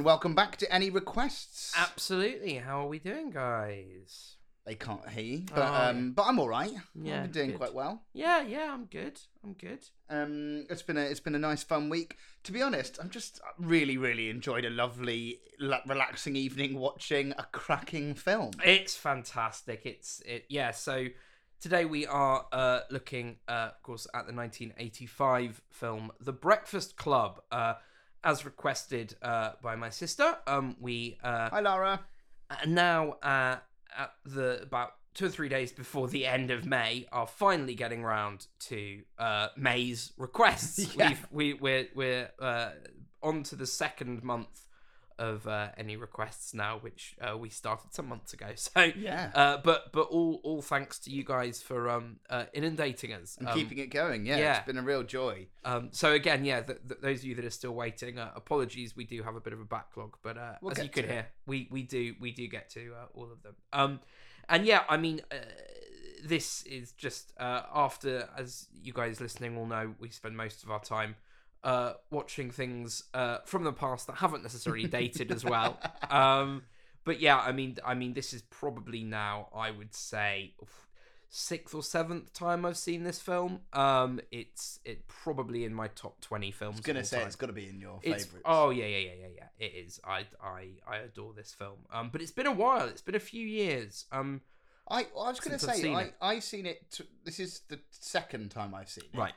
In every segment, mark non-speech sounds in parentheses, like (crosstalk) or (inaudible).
And welcome back to Any Requests. Absolutely. How are we doing, guys? They can't hear you, but Oh, um, but I'm all right. Yeah, I've been doing good. quite well. Yeah, yeah, I'm good. I'm good. Um, it's been a it's been a nice fun week. To be honest, I'm just really really enjoyed a lovely la- relaxing evening watching a cracking film. It's fantastic. It's it. Yeah. So today we are uh, looking, uh, of course, at the 1985 film The Breakfast Club, uh, as requested uh, by my sister. Um, we uh, Hi Lara. are now uh, at the about two or three days before the end of May are finally getting round to uh, May's requests. (laughs) Yeah. We've, we we're we're uh, on to the second month of uh, any requests now, which uh, we started some months ago. (laughs) So Yeah. uh, but but all all thanks to you guys for um uh, inundating us And um, keeping it going. Yeah, yeah. it's been a real joy. um, so again, yeah, th- th- those of you that are still waiting, uh, apologies. We do have a bit of a backlog, but uh, We'll as you can hear, we we do we do get to uh, all of them. Um, and yeah, I mean, uh, this is just uh, after, as you guys listening will know, we spend most of our time uh, watching things uh, from the past that haven't necessarily dated as well. (laughs) Um, but yeah, I mean, I mean, this is probably now, I would say, sixth or seventh time I've seen this film. Um, it's it probably in my top twenty films. I was gonna say time. it's got to be in your It's favorites. oh yeah yeah yeah yeah yeah it is. I I I adore this film. Um, but it's been a while. It's been a few years. Um, I, I was going to Since I've say seen I it. I've seen it. T- this is the second time I've seen it. right.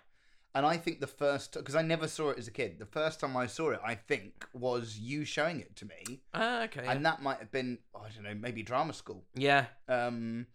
And I think the first because I never saw it as a kid. The first time I saw it, I think, was you showing it to me, Uh, okay. and that might have been I don't know maybe drama school. yeah. Um,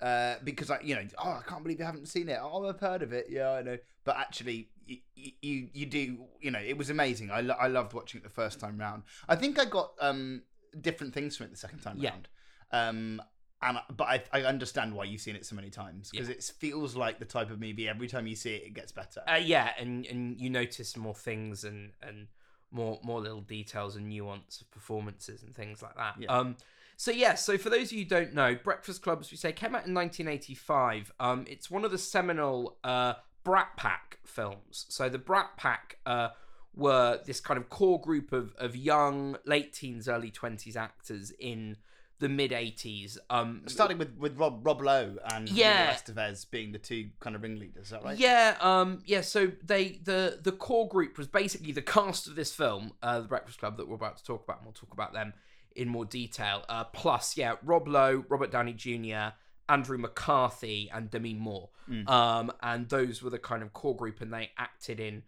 uh, because I you know oh I can't believe you haven't seen it. Oh I've heard of it. Yeah I know. But actually you you, you do you know it was amazing. I, lo- I loved watching it the first time round. I think I got um different things from it the second time Yeah. round. Um. And, but I, I understand why you've seen it so many times because it feels like the type of movie every time you see it it gets better. Uh, yeah, and and you notice more things and and more more little details and nuance of performances and things like that. Yeah. Um, so yeah, so for those of you who don't know, Breakfast Club, as we say, came out in 1985. Um, it's one of the seminal uh, Brat Pack films. So the Brat Pack uh, were this kind of core group of of young, late teens, early twenties actors in the mid 80s. Um, Starting with, with Rob Rob Lowe and Yeah. Estevez being the two kind of ringleaders, is that right? Yeah, um, yeah. So they the the core group was basically the cast of this film, uh, the Breakfast Club that we're about to talk about, and we'll talk about them in more detail. Uh, plus, yeah, Rob Lowe, Robert Downey Jr., Andrew McCarthy, and Demi Moore. Mm. Um, and those were the kind of core group, and they acted in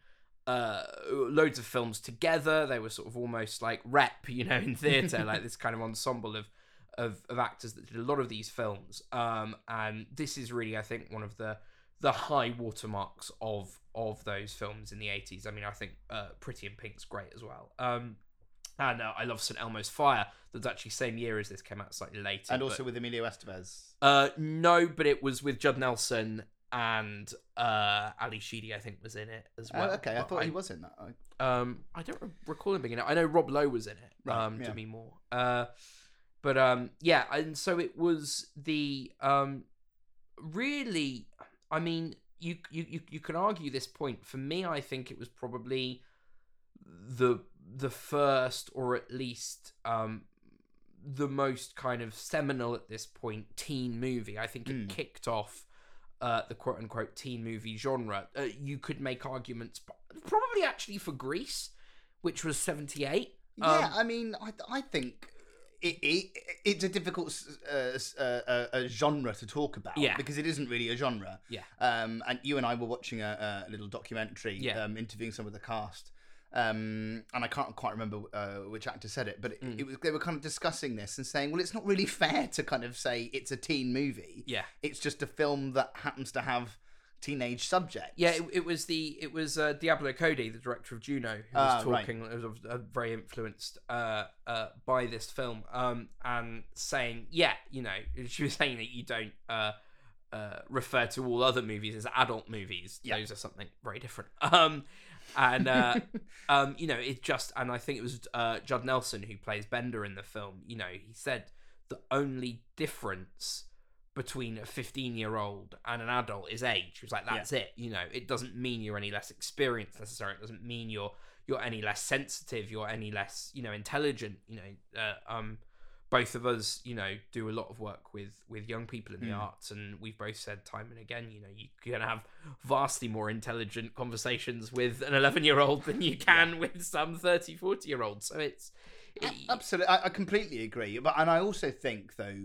uh loads of films together they were sort of almost like rep you know in theater (laughs) like this kind of ensemble of of, of actors that did a lot of these films um and this is really i think one of the the high watermarks of of those films in the 80s i mean i think uh pretty in pink's great as well um and uh, i love st elmo's fire that's actually same year as this came out slightly later And but- also with Emilio Estevez. uh, no, but it was with Judd Nelson and uh, Ally Sheedy. I think was in it as Oh, well. okay, I But thought he was in that. I- Um, I don't re- recall him being in it. I know Rob Lowe was in it. Right, um, yeah. Demi Moore. Uh, but um, yeah, and so it was the um, really. I mean, you you you you can argue this point. For me, I think it was probably the the first, or at least um, the most kind of seminal at this point teen movie. I think it Mm. kicked off uh, the quote unquote teen movie genre. Uh, you could make arguments, probably actually for Grease, which was seventy eight. Yeah, I mean, I, I think it, it it's a difficult uh, uh, uh, uh, genre to talk about. Yeah. because it isn't really a genre. Yeah. Um, and you and I were watching a, a little documentary. Yeah. Um, interviewing some of the cast. Um, and I can't quite remember uh, which actor said it, but it, Mm. it was they were kind of discussing this and saying, well, it's not really fair to kind of say it's a teen movie. Yeah, It's just a film that happens to have teenage subject. yeah. It, it was the it was uh, Diablo Cody, the director of Juno, who was right. talking. It was uh, very influenced uh, uh, by this film, um, and saying, yeah, you know, (laughs) she was saying that you don't. Uh, uh, refer to all other movies as adult movies. Yeah. Those are something very different. (laughs) Um, and uh, (laughs) um, you know, it just and I think it was uh, Judd Nelson who plays Bender in the film. You know, he said the only difference between a 15 year old and an adult is age. Was like, that's it. You know, it doesn't mean you're any less experienced necessarily. It doesn't mean you're you're any less sensitive, you're any less you know intelligent. You know, uh, um, both of us, you know, do a lot of work with with young people in the Mm. arts, and we've both said time and again, you know, you can have vastly more intelligent conversations with an 11 year old than you can with some 30, 40 year old. So it's. Absolutely, I, I completely agree. But and I also think though,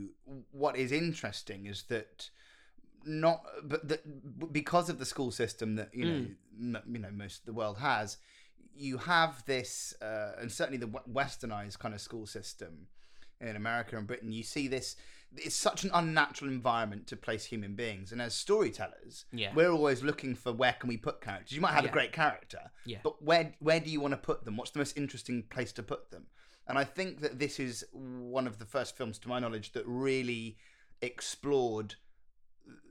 what is interesting is that not, but that because of the school system that you know, m- you know, most of the world has, you have this, uh, and certainly the westernized kind of school system in America and Britain. You see this. It's such an unnatural environment to place human beings, and as storytellers, Yeah. we're always looking for where can we put characters. You might have Yeah. a great character, Yeah. but where where do you want to put them? What's the most interesting place to put them? And I think that this is one of the first films, to my knowledge, that really explored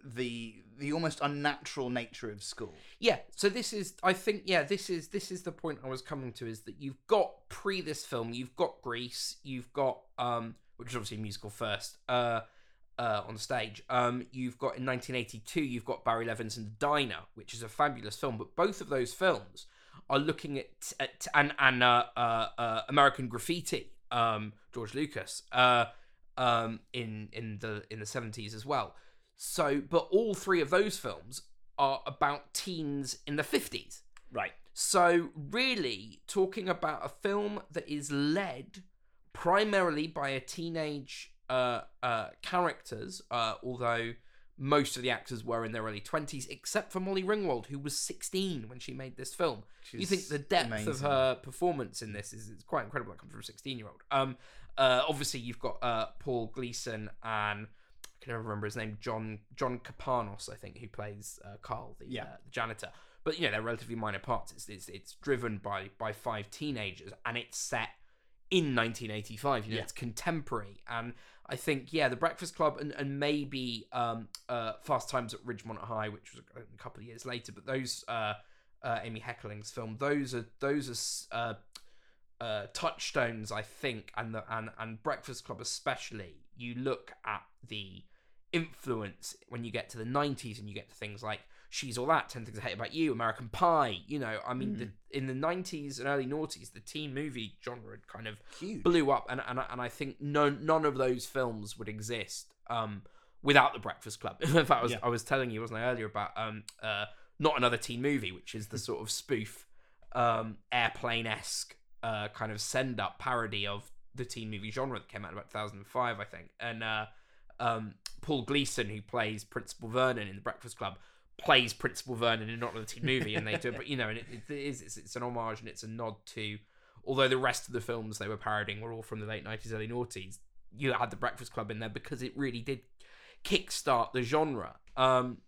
the the almost unnatural nature of school. Yeah, so this is I think yeah, this is this is the point I was coming to is that you've got pre this film, you've got Grease, you've got um which is obviously a musical first, uh uh on stage. Um you've got in 1982 you've got Barry Levinson's Diner, which is a fabulous film, but both of those films are looking at, at and and uh, uh, uh American Graffiti, um George Lucas, uh um in in the in the 70s as well. So, but all three of those films are about teens in the 50s. Right. So, really, talking about a film that is led primarily by a teenage uh, uh, characters, uh, although most of the actors were in their early 20s, except for Molly Ringwald, who was 16 when she made this film. you think the depth of her performance in this is, is quite incredible. It comes from a 16 year old. Um, uh, obviously, you've got uh, Paul Gleason and I can never remember his name, John John Kapanos, I think, who plays uh, Carl, the, Yeah. uh, the janitor. But you know, they're relatively minor parts. It's, it's it's driven by by five teenagers, and it's set in 1985. You know, Yeah. it's contemporary, and I think yeah, The Breakfast Club and and maybe um uh Fast Times at Ridgemont High, which was a, a couple of years later. But those uh, uh Amy Heckerling's film, those are those are uh uh, touchstones, I think, and the and and Breakfast Club especially. You look at the influence when you get to the '90s and you get to things like She's All That, Ten Things I Hate About You, American Pie. You know, I mean, the, in the '90s and early noughties, the teen movie genre kind of Huge. blew up, and and I- and I think no none of those films would exist um, without the Breakfast Club. In fact, I was Yeah. I was telling you, wasn't I, earlier about um, uh, not another teen movie, which is the sort of spoof um, airplane esque uh, kind of send up parody of the teen movie genre that came out about 2005, I think. And uh, um, Paul Gleason, who plays Principal Vernon in The Breakfast Club, plays Principal Vernon in not another teen movie, and they do. But you know, and it, it is it's, it's an homage and it's a nod to. Although the rest of the films they were parodying were all from the late 90s, early noughties, you had The Breakfast Club in there because it really did kickstart the genre. Um,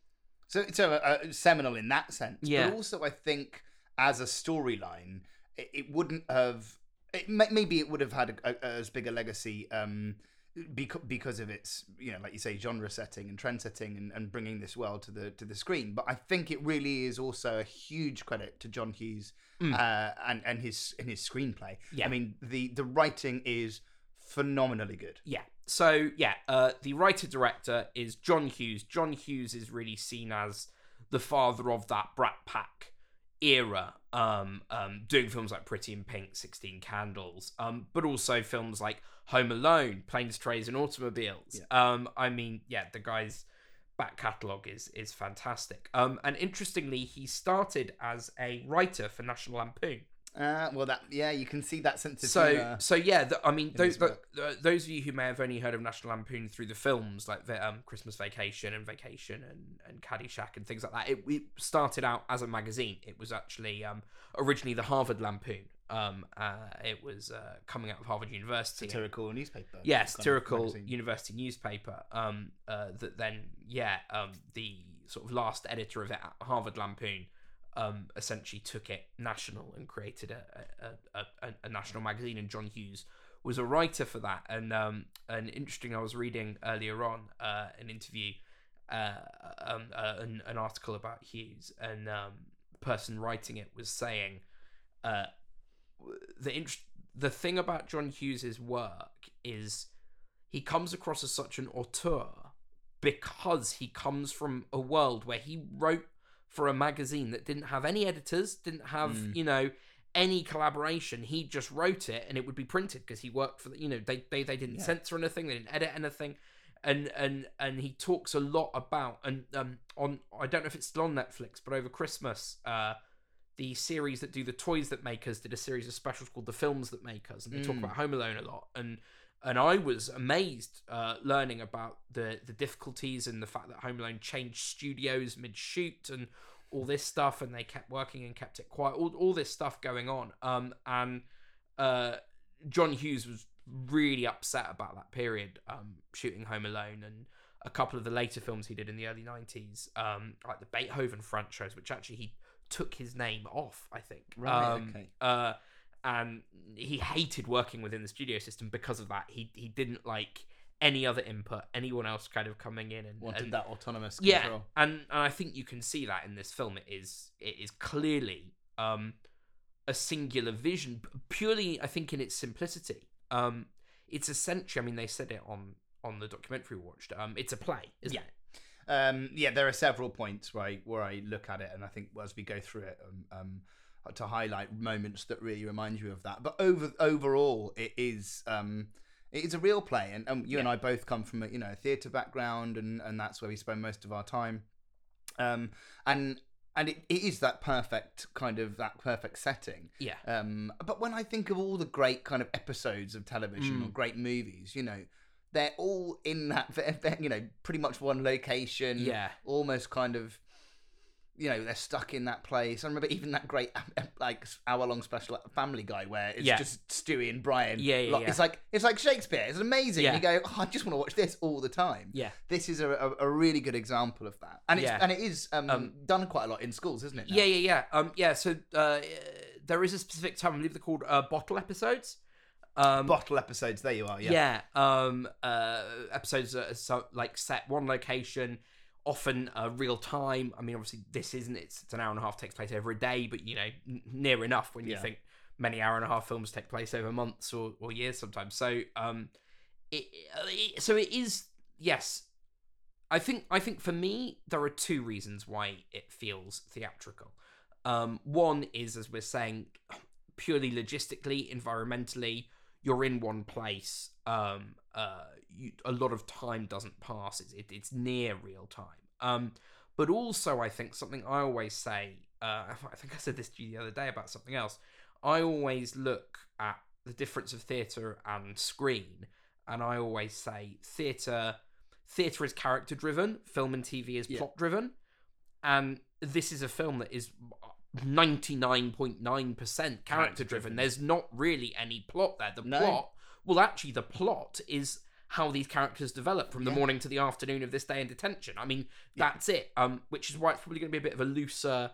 So, so uh, uh, seminal in that sense. Yeah. But also, I think as a storyline, it, it wouldn't have. It, maybe it would have had a, a, as big a legacy um, because because of its you know, like you say, genre setting and trend setting and, and bringing this world to the to the screen. But I think it really is also a huge credit to John Hughes Mm. uh, and and his and his screenplay. Yeah. I mean the the writing is phenomenally good. Yeah. So yeah, uh, the writer director is John Hughes. John Hughes is really seen as the father of that Brat Pack era, um, um, doing films like Pretty in Pink, Sixteen Candles, um, but also films like Home Alone, Planes, Trains, and Automobiles. Um, I mean, yeah, the guy's back catalogue is is fantastic. Um, and interestingly, he started as a writer for National Lampoon. Uh, well, that yeah, you can see that sense of So, humor. so yeah, the, I mean, those, work. the, those of you who may have only heard of National Lampoon through the films like the, um, Christmas Vacation and Vacation and, and Caddyshack and things like that, it, it started out as a magazine. It was actually um, originally the Harvard Lampoon. Um, uh, it was uh, coming out of Harvard University. satirical newspaper. Yes, satirical university newspaper. Um, uh, that then, yeah, um, the sort of last editor of it at Harvard Lampoon, um, essentially took it national and created a a, a, a, national magazine. And John Hughes was a writer for that. And um, and interesting, I was reading earlier on uh, an interview, uh, um, uh, an, an article about Hughes, and um, the person writing it was saying, uh, the int- the thing about John Hughes's work is he comes across as such an auteur because he comes from a world where he wrote for a magazine that didn't have any editors, didn't have Mm. you know any collaboration, he just wrote it and it would be printed because he worked for the, you know they they, they didn't Yeah. censor anything, they didn't edit anything, and and and he talks a lot about and um on I don't know if it's still on Netflix, but over Christmas, uh, the series that do the toys that make us did a series of specials called the films that make us, and they talk Mm. about Home Alone a lot and. And I was amazed uh, learning about the the difficulties and the fact that Home Alone changed studios mid shoot and all this stuff, and they kept working and kept it quiet. All, all this stuff going on. Um, and uh, John Hughes was really upset about that period, um, shooting Home Alone and a couple of the later films he did in the early '90s, um, like the Beethoven franchise, which actually he took his name off. I think. Right, Um, okay. Uh, and he hated working within the studio system because of that. He he didn't like any other input, anyone else kind of coming in and Wanted and- that autonomous yeah, control. and, and I think you can see that in this film. It is it is clearly um, a singular vision, purely I think in its simplicity. Um, it's essentially, I mean, they said it on on the documentary we watched. Um, it's a play, isn't Yeah. it? Um, yeah, there are several points where I where I look at it, and I think as we go through it, um, um, to highlight moments that really remind you of that. But over overall, it is um, it is a real play, and, and you and I both come from a you know a theatre background, and and that's where we spend most of our time. Um, and and it, it is that perfect kind of that perfect setting. Yeah, Um, but when I think of all the great kind of episodes of television or Mm. great movies, you know, they're all in that, (laughs) you know, pretty much one location. yeah, Almost kind of, you know, they're stuck in that place. I remember even that great, (laughs) like, hour long special Family Guy where it's Yeah. just Stewie and Brian. Yeah, yeah, Like, yeah. It's like it's like Shakespeare. It's amazing. Yeah. You go, oh, I just want to watch this all the time. yeah, This is a, a, a really good example of that, and it's and it is um, Um, done quite a lot in schools, isn't it? now? yeah, yeah, yeah. Um, yeah. So uh, there is a specific time. I believe they're called uh, bottle episodes. Um, Bottle episodes. There you are. Yeah. yeah. um uh episodes that are so like set one location often uh, real time i mean obviously this isn't it's, it's an hour and a half takes place over a day but you know n- near enough when you Yeah. think many hour and a half films take place over months or, or years sometimes so um it, it so it is yes i think i think for me there are two reasons why it feels theatrical um one is as we're saying purely logistically environmentally you're in one place um uh you, a lot of time doesn't pass. It's, it, it's near real time. Um but also i think something i always say uh i think i said this to you the other day about something else. I always look at the difference of theatre and screen and i always say theatre theatre is character driven film and tv is Yeah. plot driven and this is a film that is 99.9% character driven there's not really any plot there the No. plot well actually the plot is how these characters develop from the Yeah. morning to the afternoon of this day in detention i mean that's it um which is why it's probably going to be a bit of a looser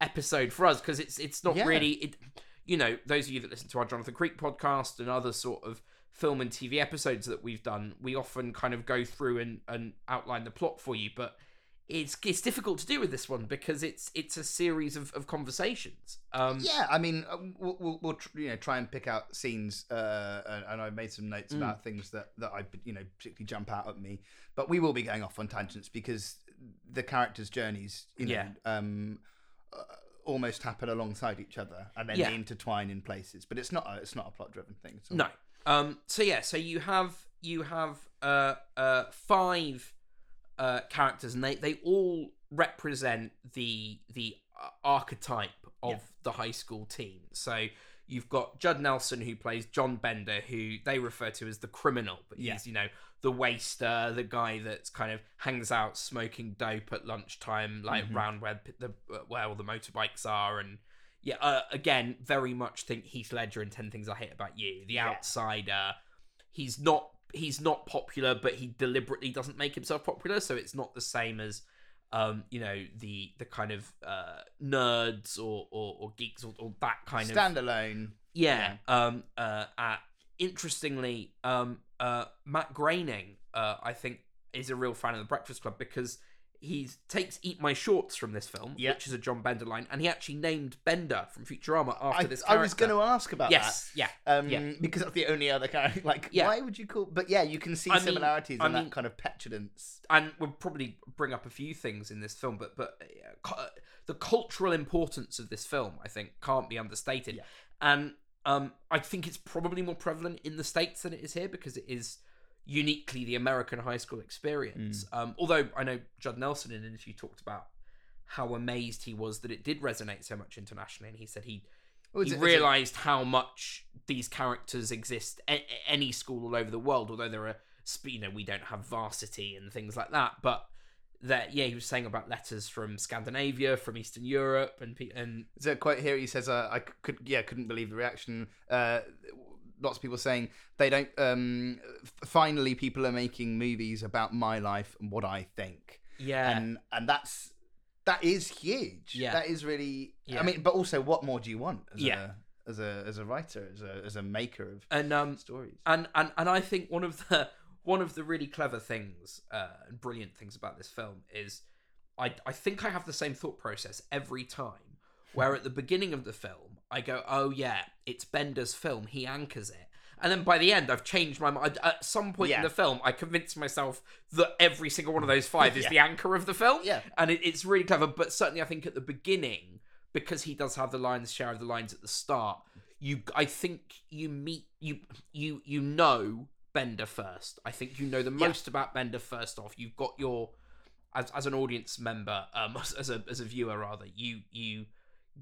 episode for us because it's it's not Yeah. really it you know those of you that listen to our jonathan creek podcast and other sort of film and tv episodes that we've done we often kind of go through and and outline the plot for you but it's it's difficult to do with this one because it's it's a series of, of conversations um Yeah, I mean, uh, we'll, we'll, we'll tr- you know try and pick out scenes, uh, and, and I made some notes Mm. about things that that I you know particularly jump out at me. But we will be going off on tangents because the characters' journeys, you know, Yeah. um, uh, almost happen alongside each other and then Yeah. they intertwine in places. But it's not a, it's not a plot driven thing. at all. No. Um. So yeah. So you have you have uh uh five uh characters, and they they all represent the the archetype of Yeah. the high school teen. So you've got Judd Nelson who plays John Bender, who they refer to as the criminal, but he's you know the waster, the guy that kind of hangs out smoking dope at lunchtime, like Mhm. round where the where all the motorbikes are and yeah, uh, again, very much think Heath Ledger in Ten Things I Hate About You. The Yeah. outsider. He's not he's not popular, but he deliberately doesn't make himself popular, so it's not the same as um, you know, the the kind of uh nerds or or, or geeks or, or that kind of standalone. yeah. Um. Uh. uh interestingly, um. Uh. Matt Groening. Uh. I think is a real fan of the Breakfast Club because he takes "Eat My Shorts" from this film, Yeah. which is a John Bender line, and he actually named Bender from Futurama after I, this. I was going to ask about Yes. Yeah. Um, yeah. because that's the only other character. (laughs) Like, Yeah. why would you call? But yeah, you can see I mean- similarities I in mean- kind of petulance. and we'll probably bring up a few things in this film, but but uh, co- the cultural importance of this film, I think, can't be understated. Yeah. And um, I think it's probably more prevalent in the states than it is here because it is uniquely the American high school experience. Mm. Um, although I know Judd Nelson in an interview talked about how amazed he was that it did resonate so much internationally, and he said he Well, he it's a- it's realized how much these characters exist a- any school all over the world. Although there are, you know, we don't have varsity and things like that, but that yeah, he was saying about letters from Scandinavia, from Eastern Europe, and and There's a quote here. He says, uh, "I could, yeah, couldn't believe the reaction." Uh, lots of people saying they don't. Um, f- finally, people are making movies about my life and what I think, yeah, and and that's that is huge. Yeah. that is really. Yeah. I mean, but also, what more do you want? As Yeah. a, as a as a writer, as a as a maker of and um, stories. and and and I think one of the one of the really clever things uh, and brilliant things about this film is I I think I have the same thought process every time. Where (laughs) at the beginning of the film I go, oh yeah, it's Bender's film. He anchors it. And then by the end, I've changed my mind. At some point in the film, I convinced myself that every single one of those five (laughs) is Yeah. the anchor of the film. Yeah. And it, it's really clever. But certainly, I think at the beginning, because he does have the lines, share of the lines at the start, you, I think you meet you, you, you know Bender first. I think you know the Yeah. most about Bender first off. You've got your, as as an audience member, um, (laughs) as, as a as a viewer rather, you you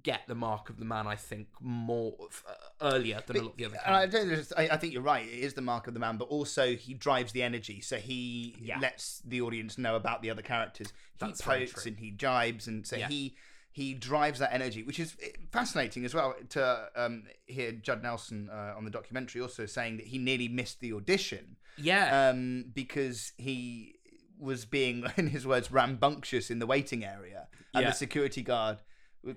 get the mark of the man. I think more uh, earlier than a lot of the other. And I, don't, just- I, I think you're right. It is the mark of the man, but also he drives the energy. So he Yeah. lets the audience know about the other characters. He That's pokes and he jibes, and so Yeah. he he drives that energy, which is fascinating as well. To um, hear Judd Nelson uh, on the documentary also saying that he nearly missed the audition yeah, um, because he was being, (laughs) in his words, rambunctious in the waiting area, and Yeah. the security guard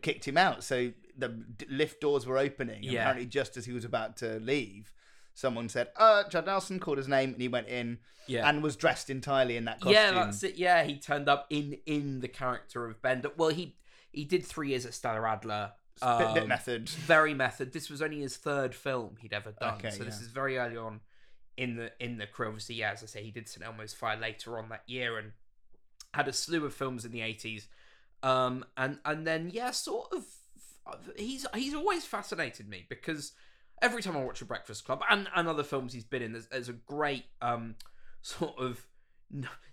kicked him out. So the lift doors were opening. Yeah. Apparently, just as he was about to leave, someone said, "Uh, Judd Nelson," called his name, and he went in yeah. and was dressed entirely in that costume. Yeah, that's it. Yeah, he turned up in in the character of Bender. Well, he he did three years at Stella Adler. Bit, bit Um, method. Very method. This was only his third film he'd ever done. Okay, so this is very early on in the in the career. Obviously, yeah, as I say, he did St Elmo's Fire later on that year and had a slew of films in the eighties. Um, and and then yeah, sort of, he's he's always fascinated me because every time I watch a Breakfast Club and, and other films he's been in, there's, there's a great um (laughs) sort of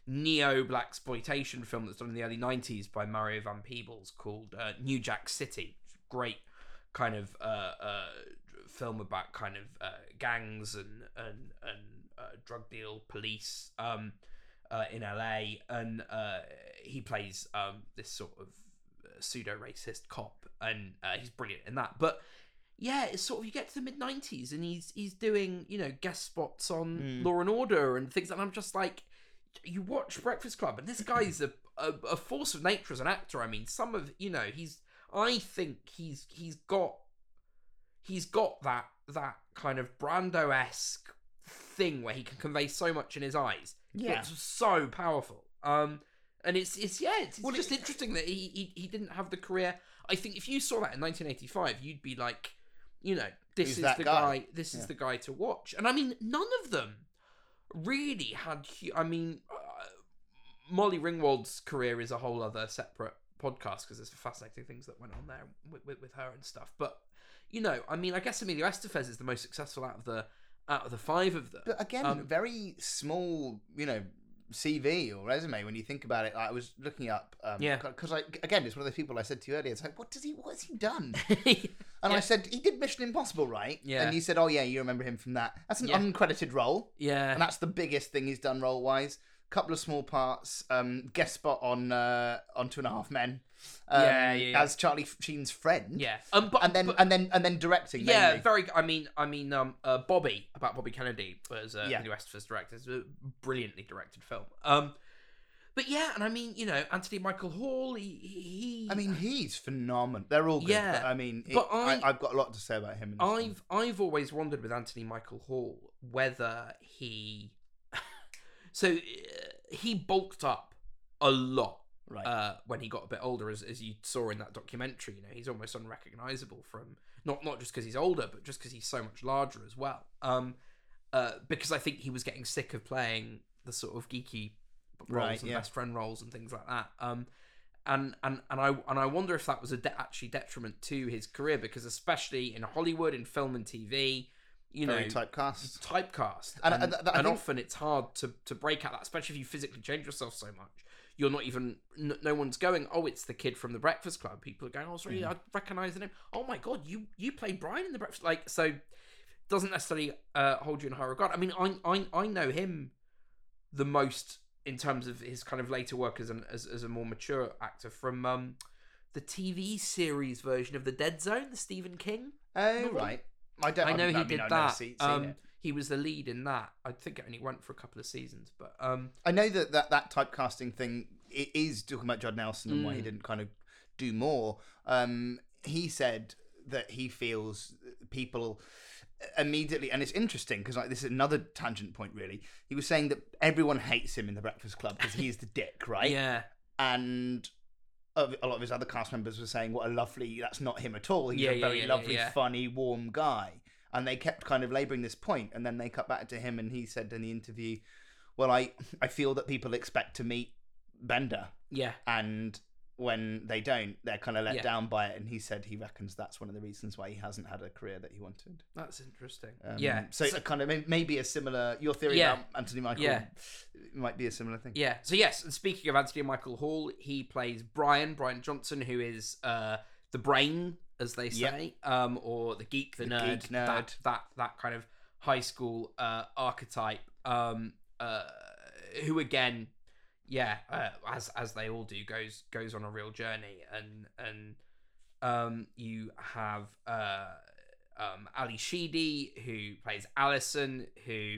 neo black exploitation film that's done in the early 90s by Mario Van Peebles called uh, New Jack City. Great kind of uh, uh, film about kind of uh, gangs and and and uh, drug deal police um, uh, in LA, and uh, he plays um, this sort of pseudo racist cop, and uh, he's brilliant in that. But yeah, it's sort of you get to the mid '90s, and he's he's doing you know guest spots on Mm. Law and Order and things, and I'm just like, you watch Breakfast Club, and this guy's a, a a force of nature as an actor. I mean, some of you know he's I think he's he's got he's got that that kind of Brando esque thing where he can convey so much in his eyes. Yeah. it's so powerful. Um, and it's it's yeah, it's, it's Well, just it- interesting that he, he he didn't have the career. I think if you saw that in 1985, you'd be like, you know, this is the guy? guy. This is the guy to watch. And I mean, none of them really had. I mean, uh, Molly Ringwald's career is a whole other separate podcast because there's fascinating things that went on there with, with, with her and stuff. But you know, I mean, I guess Emilio Estevez is the most successful out of the out of the five of them. But again, Um, very small, you know, CV or resume when you think about it. I was looking up, um, Yeah. because I again, it's one of those people I said to you earlier. It's like, what does he, what has he done? (laughs) And Yeah. I said he did Mission Impossible, right? Yeah. And you said, oh yeah, you remember him from that. That's an Yeah. uncredited role, yeah. and that's the biggest thing he's done role wise. Couple of small parts, um, guest spot on uh, on Two and a Half Men, um, Yeah, yeah, yeah. as Charlie Sheen's friend, Yeah, um, but and then but- and then and then directing. yeah, mainly. very. I mean, I mean, um, uh, Bobby about Bobby Kennedy was uh, Yeah. Emilio Estevez director. It's a brilliantly directed film. Um, but yeah, and I mean, you know, Anthony Michael Hall. He, he I mean, he's phenomenal. They're all good. Yeah, but, I mean, it, but I, I- I've got a lot to say about him. In this film. I've I've always wondered with Anthony Michael Hall whether he, (laughs) so uh, he bulked up a lot right. uh, when he got a bit older, as, as you saw in that documentary. You know, he's almost unrecognizable from not not just because he's older, but just because he's so much larger as well. Um, uh, because I think he was getting sick of playing the sort of geeky roles Right, and yeah. best friend roles and things like that. Um, and and and I and I wonder if that was a de- actually detriment to his career because especially in Hollywood, in film and TV, you Very know, typecast. typecast, And- and, and and, often it's hard to to break out that, especially if you physically change yourself so much. You're not even. No one's going. Oh, it's the kid from the Breakfast Club. People are going. Oh, sorry, Mm-hmm. I recognize the name. Oh my god, you you played Brian in the Breakfast. Like so, doesn't necessarily uh, hold you in high regard. I mean, I I I know him the most in terms of his kind of later work as an as, as a more mature actor from um the TV series version of the Dead Zone, the Stephen King. Oh Novel? right. I don't. I know I he mean, did I've never that. see- seen um, it. He was the lead in that. I think it only went for a couple of seasons, but um, I know that that, that typecasting thing it is talking about Judd Nelson and why he Mm. didn't kind of do more. Um, he said that he feels people immediately, and it's interesting because like this is another tangent point. Really, he was saying that everyone hates him in the Breakfast Club because he's the dick, (laughs) right? yeah, And a lot of his other cast members were saying, "What a lovely! That's not him at all. He's Yeah, a very yeah, yeah, lovely, yeah. funny, warm guy." And they kept kind of labouring this point, and then they cut back to him, and he said in the interview, "Well, I I feel that people expect to meet Bender, yeah, and when they don't, they're kind of let Yeah. down by it." And he said he reckons that's one of the reasons why he hasn't had a career that he wanted. that's interesting. Um, yeah, so, it's kind of maybe a similar your theory Yeah. about Anthony Michael Yeah. might be a similar thing. Yeah. So yes, and speaking of Anthony Michael Hall, he plays Brian, Brian Johnson, who is uh, the brain, as they Yep. say, um, or the geek, the, The nerd, geek that nerd. that that kind of high school uh, archetype. Um, uh, who again, yeah, uh, as as they all do, goes goes on a real journey, and and um, you have uh, um, Ally Sheedy who plays Alison, who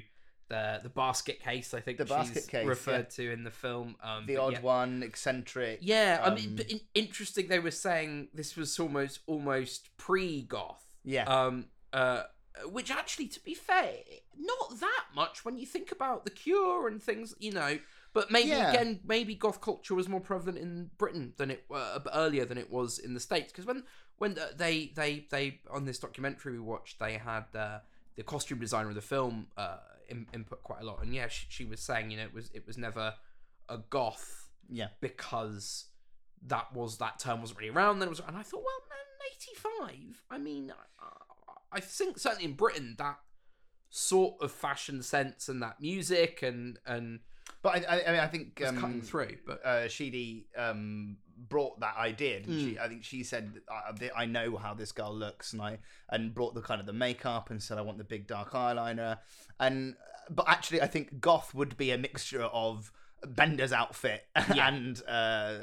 the the basket case I think The basket case, referred to in the film. Um, The odd yeah. one, eccentric. Yeah, I mean, um, but in, interesting. They were saying this was almost almost pre goth. Yeah. Um. Uh. Which actually, to be fair, not that much when you think about the Cure and things, you know. But maybe Yeah. again, maybe goth culture was more prevalent in Britain than it uh, earlier than it was in the states. Because when when they they they on this documentary we watched, they had uh, the costume designer of the film uh, in, input quite a lot, and yeah, she, she was saying, you know, it was it was never a goth yeah. because that was that term wasn't really around then. It was, and I thought, well, man, eighty five. I mean, I, I think certainly in Britain that sort of fashion sense and that music and and But I, I, I mean, I think um, cutting through. But uh, Sheedy um, brought that idea. Didn't Mm. she? I think she said, I, "I know how this girl looks," and I and brought the kind of the makeup and said, "I want the big dark eyeliner." And but actually, I think goth would be a mixture of Bender's outfit (laughs) Yeah. and uh,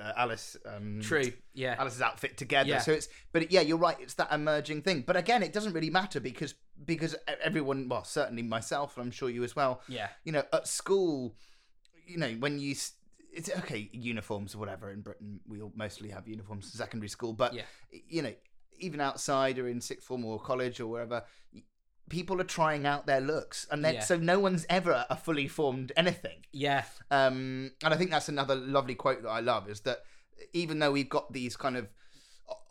uh, Alice. Um, true, yeah, Alice's outfit together. Yeah. So it's, but yeah, you're right. It's that emerging thing. But again, it doesn't really matter because because everyone, well, certainly myself, and I'm sure you as well. yeah, You know, at school, you know, when you, it's okay, uniforms or whatever. In Britain, we all mostly have uniforms in secondary school, but Yeah. you know, even outside or in sixth form or college or wherever. People are trying out their looks, and then Yeah. so no one's ever a fully formed anything. yeah, Um, and I think that's another lovely quote that I love is that even though we've got these kind of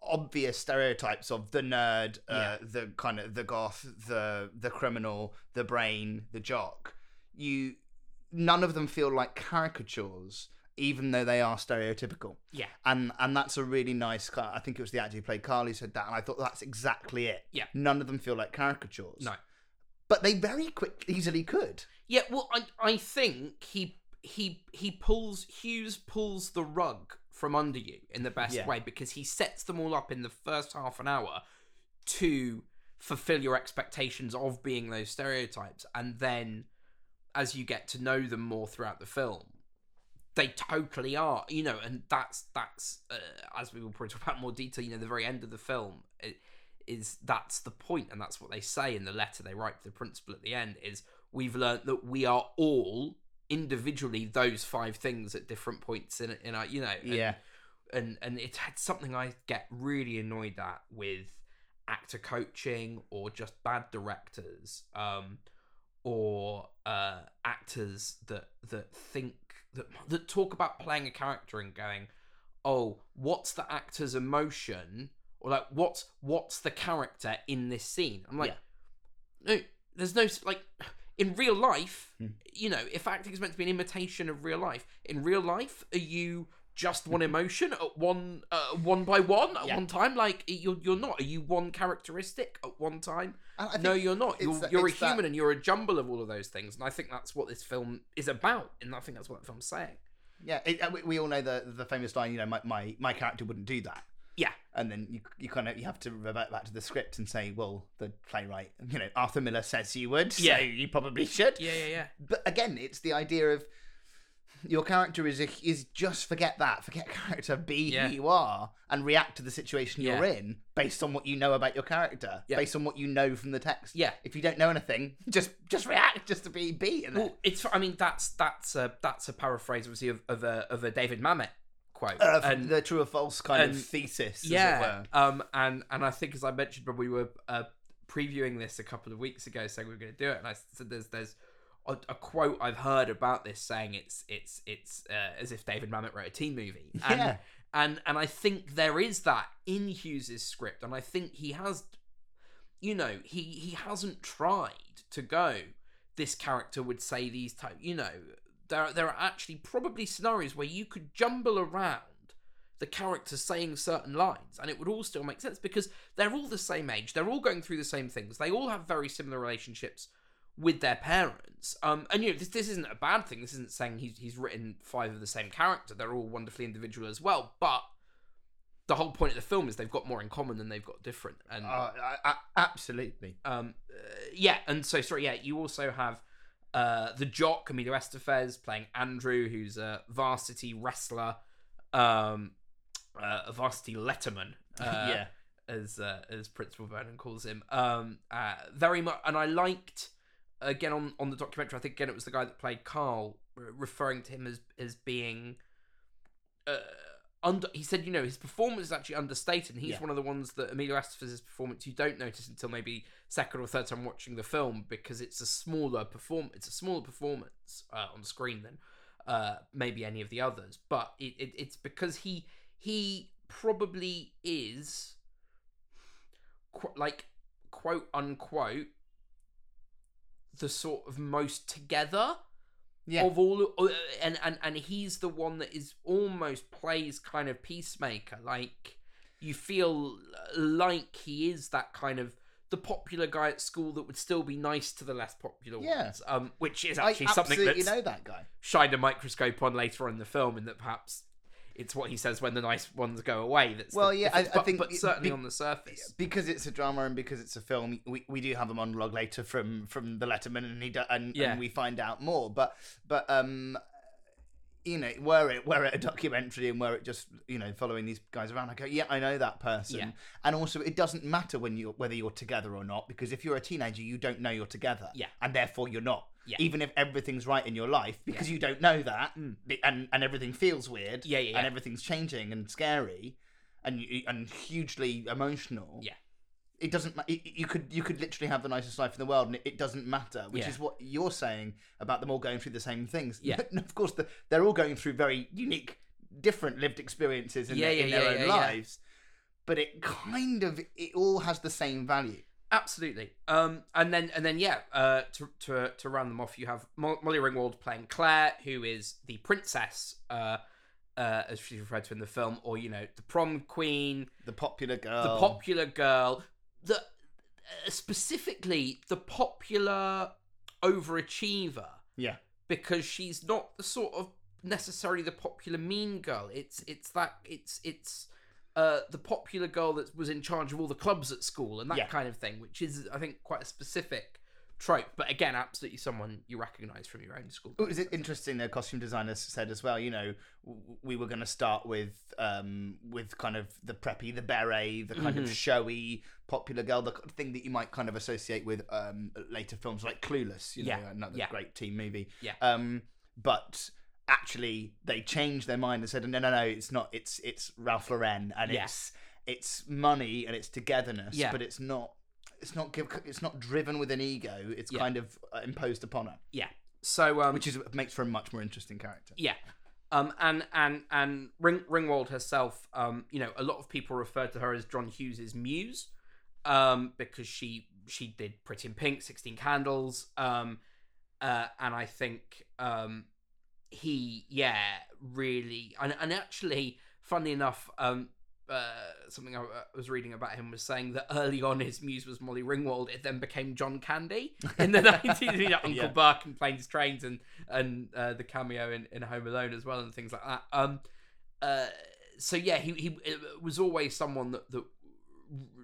obvious stereotypes of the nerd, uh, the kind of the goth, the the criminal, the brain, the jock, you none of them feel like caricatures, even though they are stereotypical. yeah, And and that's a really nice. I think it was the actor who played Carly said that, and I thought that's exactly it. Yeah. none of them feel like caricatures. No. but they very quick easily could. yeah. Well, I I think he he he pulls Hughes pulls the rug from under you in the best Yeah. way because he sets them all up in the first half an hour to fulfill your expectations of being those stereotypes and then as you get to know them more throughout the film they totally are you know and that's that's uh, as we will probably talk about more detail you know the very end of the film i- is that's the point and that's what they say in the letter they write to the principal at the end is we've learned that we are all individually those five things at different points in in our you know and- Yeah. and and it's had something I get really annoyed at with actor coaching or just bad directors um or uh actors that that think that that talk about playing a character and going oh what's the actor's emotion? Or like what's what's the character in this scene? I'm like no there's no like in real life Hmm. you know if acting is meant to be an imitation of real life in real life are you just one emotion at one uh, one by one at Yeah. one time. Like you're you're not. Are you one characteristic at one time? No, you're not. You're, that- you're a it's that- human, and you're a jumble of all of those things. And I think that's what this film is about. And I think that's what the film's saying. Yeah, it, uh, we, we all know the the famous line. You know, my, my, my character wouldn't do that. Yeah. And then you you kind of you have to revert back to the script and say, well, the playwright, you know, Arthur Miller says you would, Yeah. so you probably should. Yeah, yeah, yeah. But again, it's the idea of your character is a, is just forget that, forget (laughs) character, be Yeah. who you are, and react to the situation you're in based on what you know about your character, Yeah. based on what you know from the text. Yeah. If you don't know anything, (laughs) just just react, just to be be. Well, it's. I mean, that's that's a that's a paraphrase, obviously, of, of a of a David Mamet quote. Uh, and the true or false kind and- of thesis, as it yeah, were. um, and and I think as I mentioned when we were uh, previewing this a couple of weeks ago, saying we were going to do it, and I said there's there's a, a quote I've heard about this saying it's it's it's uh, as if David Mamet wrote a teen movie. (laughs) And, Yeah. and and I think there is that in Hughes's script, and I think he has, you know, he he hasn't tried to go. This character would say these type, you know, there there are actually probably scenarios where you could jumble around the characters saying certain lines and it would all still make sense because they're all the same age. They're all going through the same things. They all have very similar relationships with their parents. Um and you know this, this isn't a bad thing. This isn't saying he's, he's written five of the same character. They're all wonderfully individual as well but the whole point of the film is they've got more in common than they've got different. And Uh, I, I, absolutely. um, uh, yeah, and so sorry, yeah, you also have uh, the jock Emilio Estevez playing Andrew, who's a varsity wrestler, um, uh, a varsity letterman. (laughs) Uh, yeah. as uh, as Principal Vernon calls him. Um, uh, very much, and I liked again on on the documentary. I think again it was the guy that played Carl, re- referring to him as as being. Under, he said, you know, his performance is actually understated, and he's Yeah. one of the ones that Emilio Estevez's performance you don't notice until maybe second or third time watching the film because it's a smaller perform. It's a smaller performance uh, on screen than uh, maybe any of the others, but it, it it's because he he probably is qu- like quote unquote the sort of most together Yeah. of all uh, and, and and he's the one that is almost plays kind of peacemaker like you feel like he is that kind of the popular guy at school that would still be nice to the less popular Yeah. ones um which is I actually something absolutely that's know that guy. shined a microscope on later on in the film and that perhaps it's what he says when the nice ones go away that's the Well, yeah, I- I but, think but certainly be- on the surface because it's a drama and because it's a film, we, we do have a monologue later from from the Letterman, and he do, and, Yeah. and we find out more. But but um, you know, were it were it a documentary and were it just you know following these guys around, I go, yeah, I know that person. Yeah. And also, it doesn't matter when you whether you're together or not because if you're a teenager, you don't know you're together. Yeah. And therefore, you're not. Yeah. Even if everything's right in your life, because you don't know that, Mm. and and everything feels weird. Yeah, yeah, And everything's changing and scary, and and hugely emotional Yeah. It doesn't ma- it- you could you could literally have the nicest life in the world and it, it doesn't matter which Yeah. is what you're saying about them all going through the same things Yeah. (laughs) And of course the, they're all going through very unique different lived experiences in, Yeah, their, yeah, in their yeah, own yeah, yeah. lives but it kind of it all has the same value Absolutely. Um, and then and then yeah, uh, to to to round them off, you have Mo- Molly Ringwald playing Claire, who is the princess, uh, uh, as she's referred to in the film, or you know, the prom queen, the popular girl the popular girl, the uh, specifically the popular overachiever, yeah because she's not the sort of necessarily the popular mean girl. It's it's that it's it's uh, the popular girl that was in charge of all the clubs at school and that Yeah. kind of thing, which is I think quite a specific trope. But again, absolutely someone you recognise from your own school. It was interesting. The costume designers said as well. You know, we were going to start with um with kind of the preppy, the beret, the kind of Mhm. showy, popular girl, the thing that you might kind of associate with um later films like Clueless. You know, Yeah, another yeah. great teen movie. Yeah. Um, but actually, they changed their mind and said, no, no, no, it's not. It's it's Ralph Lauren, and it's it's money and it's togetherness, Yeah. but it's not. It's not. give- It's not driven with an ego. It's Yeah. kind of uh, imposed upon her, Yeah. So um, which is makes for a much more interesting character. Yeah. Um, and and and Ring, Ringwald herself, um, you know, a lot of people refer to her as John Hughes's muse, um, because she she did Pretty in Pink, Sixteen Candles, um, uh, and I think um, he yeah really and and actually funnily enough um uh, something I was reading about him was saying that early on his muse was Molly Ringwald. It then became John Candy in the (laughs) 90s. You know, (laughs) Uncle Yeah. Buck and Planes, Trains and and uh, the cameo in, in Home Alone as well and things like that. Um, uh, so yeah, he he was always someone that that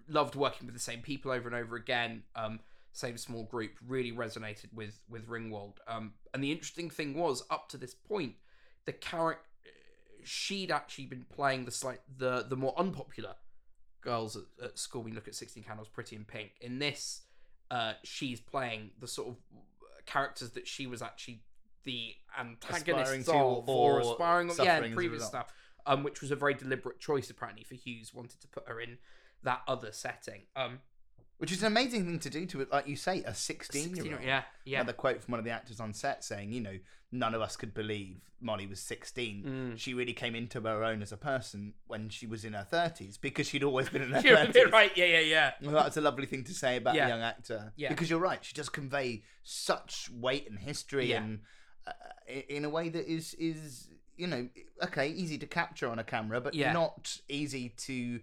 loved working with the same people over and over again. Um, same small group really resonated with with Ringwald. Um, and the interesting thing was up to this point, the character she'd actually been playing the slight the the more unpopular girls at, at school. We look at Sixteen Candles, Pretty in Pink. In this, uh, she's playing the sort of characters that she was actually the antagonist to of, or or aspiring yeah, in previous stuff. Um, which was a very deliberate choice apparently for Hughes wanted to put her in that other setting. Um, Which is an amazing thing to do to, like you say, a 16 year old. yeah, yeah. The quote from one of the actors on set saying, you know, none of us could believe Molly was 16. Mm. She really came into her own as a person when she was in her 30s because she'd always been in her (laughs) You're 30s. right, yeah, yeah, yeah. Well, that's a lovely thing to say about Yeah. a young actor. Yeah. Because you're right, she does convey such weight and history Yeah. and uh, in a way that is is you know okay easy to capture on a camera, but Yeah. not easy to.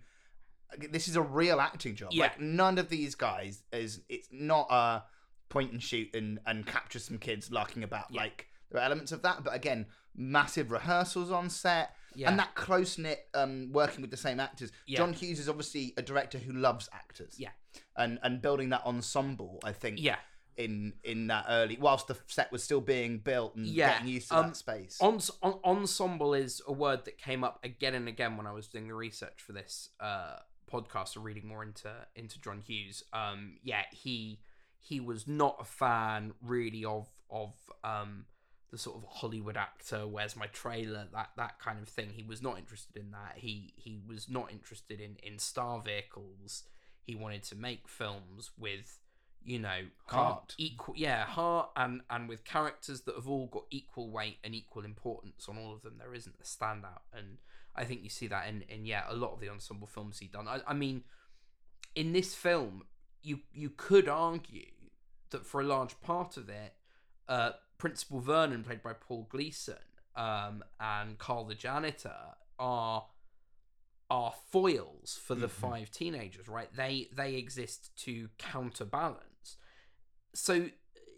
This is a real acting job. Yeah. Like none of these guys is. It's not a point and shoot and and capture some kids larking about. Yeah. Like there are elements of that, but again, massive rehearsals on set. Yeah. And that close knit, um, working with the same actors. Yeah. John Hughes is obviously a director who loves actors Yeah. and and building that ensemble i think Yeah. in in that early whilst the set was still being built and Yeah, getting used to um, that space Ens- en- ensemble is a word that came up again and again when I was doing the research for this uh, podcast or reading more into into John Hughes. Um, yeah, he he was not a fan really of of um, the sort of Hollywood actor. Where's my trailer? That that kind of thing. He was not interested in that. He he was not interested in in star vehicles. He wanted to make films with you know Heart. equal yeah heart and and with characters that have all got equal weight and equal importance on all of them there isn't a standout and i think you see that in in yeah a lot of the ensemble films he done. I, I mean in this film you you could argue that for a large part of it uh principal vernon played by paul gleason um and carl the janitor are are foils for the Mhm. five teenagers right? They they exist to counterbalance. So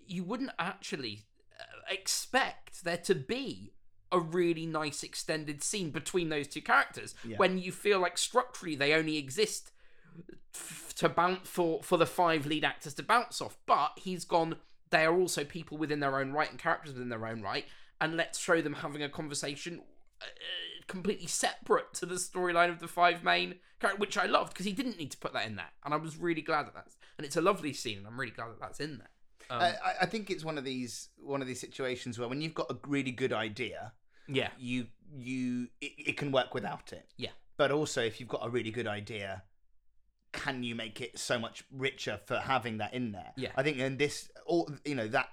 you wouldn't actually uh, expect there to be a really nice extended scene between those two characters Yeah. when you feel like structurally they only exist f- to bounce for for the five lead actors to bounce off but he's gone they are also people within their own right and characters within their own right and let's show them having a conversation uh, completely separate to the storyline of the five main characters which i loved because he didn't need to put that in there and i was really glad that that's and it's a lovely scene and i'm really glad that that's in there um, I, I- think it's one of these one of these situations where when you've got a really good idea yeah you you it, it can work without it Yeah. but also if you've got a really good idea can you make it so much richer for having that in there Yeah. i think in this all you know that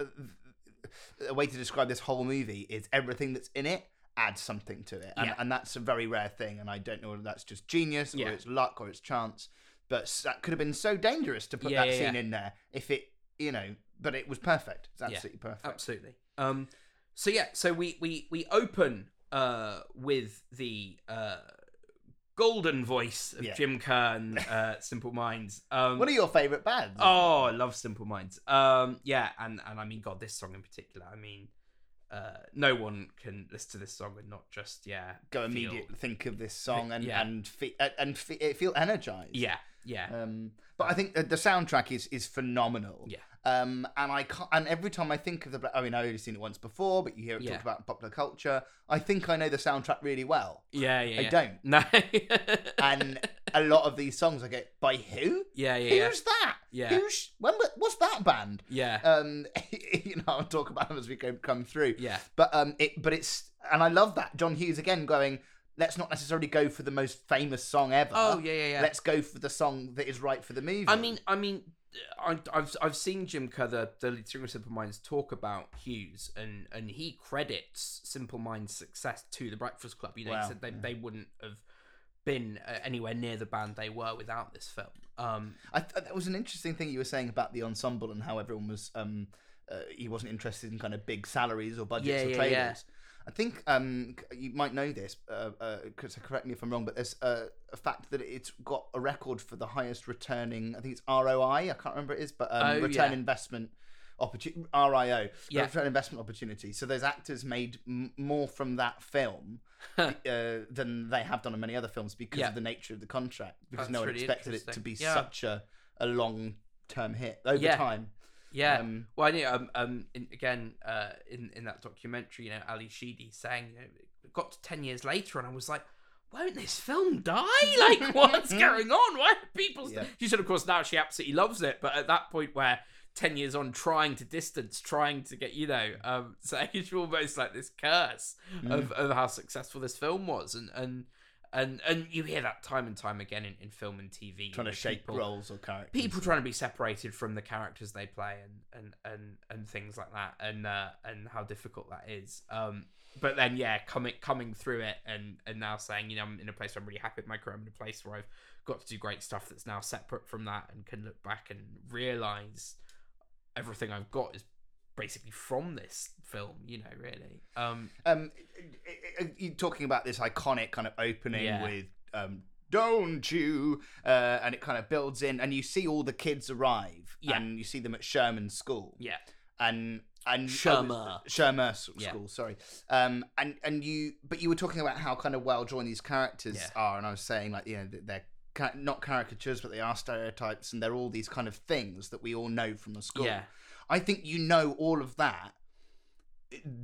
a way to describe this whole movie is everything that's in it adds something to it and, Yeah. and that's a very rare thing and i don't know whether that's just genius Yeah. or it's luck or it's chance but that could have been so dangerous to put Yeah, that scene in there if it you know but it was perfect it's Yeah, absolutely perfect absolutely um so yeah so we we we open uh with the uh golden voice of Yeah. jim kerr uh (laughs) simple minds um one of your favorite bands Oh, I love Simple Minds. Um, yeah, and and I mean, God, this song in particular. I mean, uh, no one can listen to this song and not just yeah go feel- immediately think of this song and Yeah. and fe- and- and fe- feel energized. Yeah, yeah, Um, but I think that the soundtrack is is phenomenal. Yeah. Um, and I can't, and every time I think of the, I mean, I've only seen it once before, but you hear it Yeah. talk about popular culture. I think I know the soundtrack really well. yeah, yeah. I yeah. don't. No. (laughs) And a lot of these songs, I get by who? yeah, yeah, yeah, Who's that? Yeah. Who's when? What's that band? yeah, Um, (laughs) you know, I'll talk about them as we go come through. yeah, But um, it but it's and I love that John Hughes again going. Let's not necessarily go for the most famous song ever. Oh, yeah, yeah, yeah. Let's go for the song that is right for the movie. I mean, I mean, I, I've I've seen Jim Kerr, the, the lead singer of Simple Minds, talk about Hughes, and and he credits Simple Minds' success to the Breakfast Club. You know, Wow, he said they, yeah. they wouldn't have been uh, anywhere near the band they were without this film. Um, I th- that was an interesting thing you were saying about the ensemble and how everyone was um, uh, he wasn't interested in kind of big salaries or budgets Yeah, or yeah, trailers. I think um, you might know this, uh, uh, correct me if I'm wrong, but there's uh, a fact that it's got a record for the highest returning. I think it's ROI. I can't remember what it is, but um, Oh, return yeah. investment opportunity. RIO. Yeah. Return investment opportunity. So those actors made m- more from that film. (laughs) uh, than they have done on many other films because Yeah. of the nature of the contract because That's no one really expected it to be. Yeah. such a, a long term hit over time Yeah. Um, well, I know. Um, um, in, again, uh, in in that documentary, you know, Ally Sheedy saying, you know, it got to ten years later, and I was like, won't this film die? (laughs) Like, what's going on? Why are people? Yeah. She said, of course, now she absolutely loves it, but at that point where. 10 years on trying to distance trying to get you know um (laughs) so it's almost like this curse of, of how successful this film was and and and and you hear that time and time again in, in film and tv trying to shape people- roles or characters. people trying to be separated from the characters they play and and and, and things like that and uh, and how difficult that is. Um but then yeah coming coming through it and and now saying you know I'm in a place where I'm really happy with my career I'm in a place where I've got to do great stuff that's now separate from that and can look back and realize everything I've got is basically from this film you know really um um you're talking about this iconic kind of opening Yeah. with um don't you uh, and it kind of builds in and you see all the kids arrive Yeah. and you see them at sherman school yeah and and Shermer. Shermer s- Yeah. school, sorry. Um, and and you, but you were talking about how kind of well drawn these characters Yeah. are, and I was saying like you know they're not caricatures, but they are stereotypes, and they're all these kind of things that we all know from the school. yeah I think you know all of that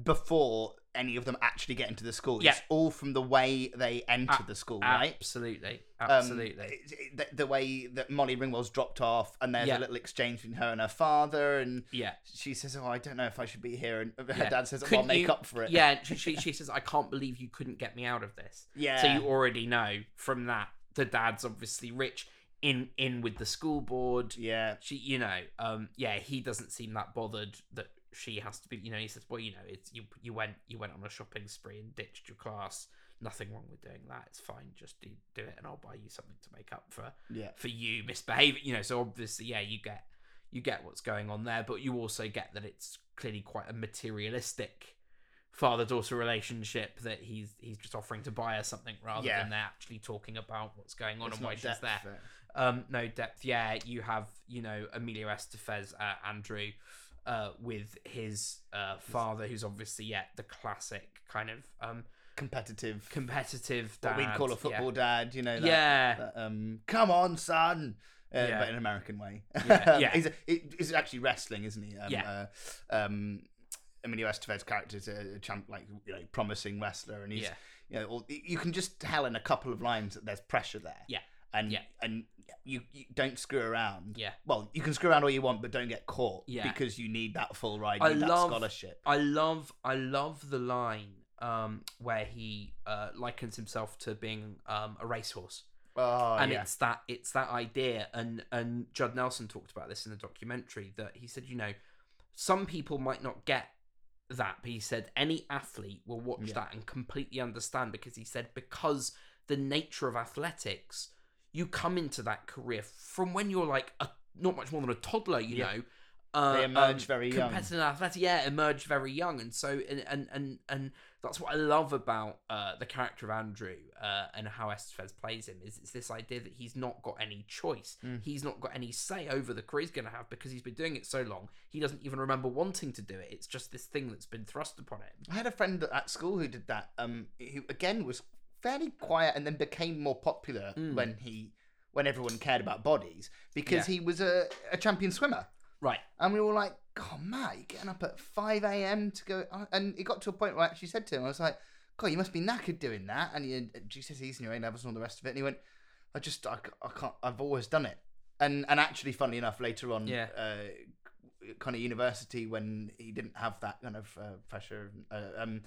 before any of them actually get into the school. Yeah. It's all from the way they enter A- the school, right? absolutely Um, absolutely it- the, the way that Molly Ringwald's dropped off, and there's Yeah. a little exchange between her and her father, and yeah she says, "Oh, I don't know if I should be here," and her Yeah. dad says, "Oh, "I'll make you- up for it." Yeah, (laughs) she, she, she says, I can't believe you couldn't get me out of this. yeah. So you already know from that the dad's obviously rich in in with the school board. yeah, She, you know, um, yeah, he doesn't seem that bothered that she has to be. You know, he says, well, you know, it's you you went you went on a shopping spree and ditched your class. Nothing wrong with doing that. It's fine. Just do do it, and I'll buy you something to make up for yeah, for you misbehaving. You know, so obviously, yeah, you get you get what's going on there, but you also get that it's clearly quite a materialistic father daughter relationship that he's he's just offering to buy her something rather Yeah. than they're actually talking about what's going on It's and why she's there. there. Um, no depth. Yeah, you have you know Emilio Estevez, uh, Andrew, uh, with his uh, father, who's obviously yeah the classic kind of um Competitive, competitive dad. what we'd call a football dad. You know, that, Yeah. that, um, come on, son. Uh, Yeah. But in an American way. Yeah, (laughs) yeah. he's, it, he's actually wrestling, isn't he? Um, Yeah. Uh, um, Emilio Estevez's character is a, a champ, like you know, promising wrestler, and he's Yeah. you know, all- you can just tell in a couple of lines that there's pressure there. Yeah. And Yeah. and you, you don't screw around. Yeah. Well, you can screw around all you want, but don't get caught. Yeah. Because you need that full ride. I You need that love- scholarship. I love I love the line um, where he uh, likens himself to being um, a racehorse, Oh and yeah. it's that it's that idea. And and Judd Nelson talked about this in the documentary that he said, you know, some people might not get that, but he said any athlete will watch Yeah. that and completely understand because he said because the nature of athletics, you come into that career from when you're like a not much more than a toddler, you Yeah. know. Uh, They emerge very young. competitive athletics, yeah, emerge very young, and so and and and, and that's what I love about uh, the character of Andrew uh, and how Estevez plays him is it's this idea that he's not got any choice, Mm. he's not got any say over the career he's going to have because he's been doing it so long, he doesn't even remember wanting to do it. It's just this thing that's been thrust upon him. I had a friend at school who did that. Um, who again was fairly quiet and then became more popular Mm. when he when everyone cared about bodies because Yeah. he was a, a champion swimmer. Right. And we were like, God, Matt, you're getting up at 5 a.m. to go. uh," And it got to a point where I actually said to him, I was like, God, you must be knackered doing that. And he had GCSEs in your A levels and all the rest of it. And he went, I just, I can't, I've always done it. And and actually, funnily enough, later on, Yeah. uh, kind of university, when he didn't have that kind of uh, pressure, uh, um,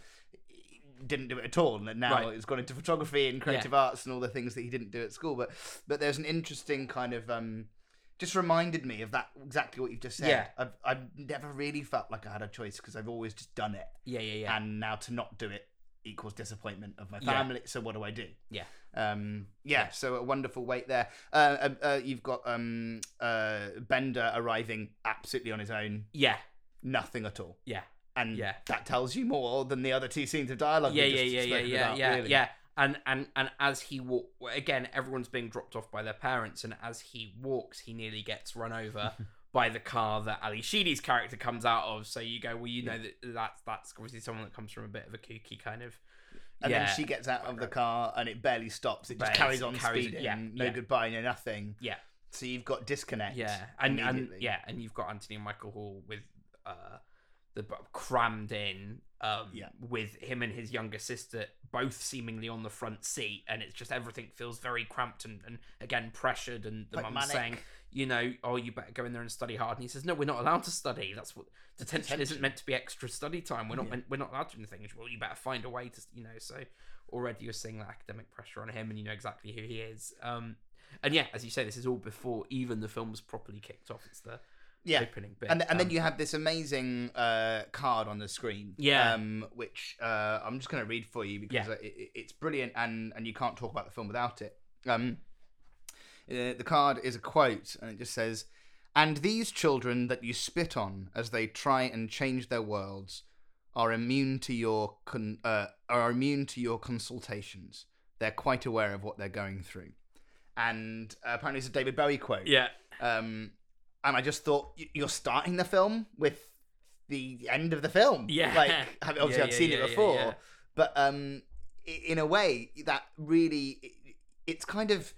didn't do it at all. And now Right. it's gone into photography and creative arts and all the things that he didn't do at school. But but there's an interesting kind of um, just reminded me of that exactly what you've just said. Yeah. I've I've never really felt like I had a choice because I've always just done it, Yeah, yeah, yeah. and now to not do it equals disappointment of my Yeah. family. So what do I do? Yeah. Um. Yeah. Yeah. So a wonderful wait there. Uh, uh, uh. You've got um. Uh. Bender arriving absolutely on his own. yeah, Nothing at all. yeah. And Yeah. that tells you more than the other two scenes of dialogue. yeah, yeah, yeah, yeah, yeah, about, yeah, really. yeah. And and and as he walk again, everyone's being dropped off by their parents, and as he walks, he nearly gets run over (laughs) by the car that Ally Sheedy's character comes out of. So you go, well, you know that that's that's obviously someone that comes from a bit of a kooky kind of. And yeah, then she gets out of the car and it barely stops. It just Barely, carries on carries- speeding. yeah, no yeah. goodbye, no nothing. Yeah. So you've got disconnect. yeah, and and yeah, and you've got Anthony and Michael Hall with uh the crammed in um Yeah. with him and his younger sister both seemingly on the front seat and it's just everything feels very cramped and, and again pressured and the Quite mum's saying you know oh you better go in there and study hard and he says no we're not allowed to study. That's what detention, isn't meant to be extra study time. We're not Yeah. meant, we're not allowed to do anything. Well you better find a way to you know so already you're seeing that academic pressure on him and you know exactly who he is. Um and yeah as you say this is all before even the film's properly kicked off. It's the Yeah. opening bit And, and then Um, you have this amazing uh, card on the screen. Yeah. Um, which uh, I'm just going to read for you because Yeah. it, it- it's brilliant and, and you can't talk about the film without it. Um, uh, the card is a quote and it just says, And these children that you spit on as they try and change their worlds are immune to your con- uh, are immune to your consultations. They're quite aware of what they're going through. And uh, apparently it's a David Bowie quote. yeah Um, and I just thought you're starting the film with the end of the film. Yeah. Like obviously Yeah, I've yeah, seen yeah, it before, but um, in a way that really it's kind of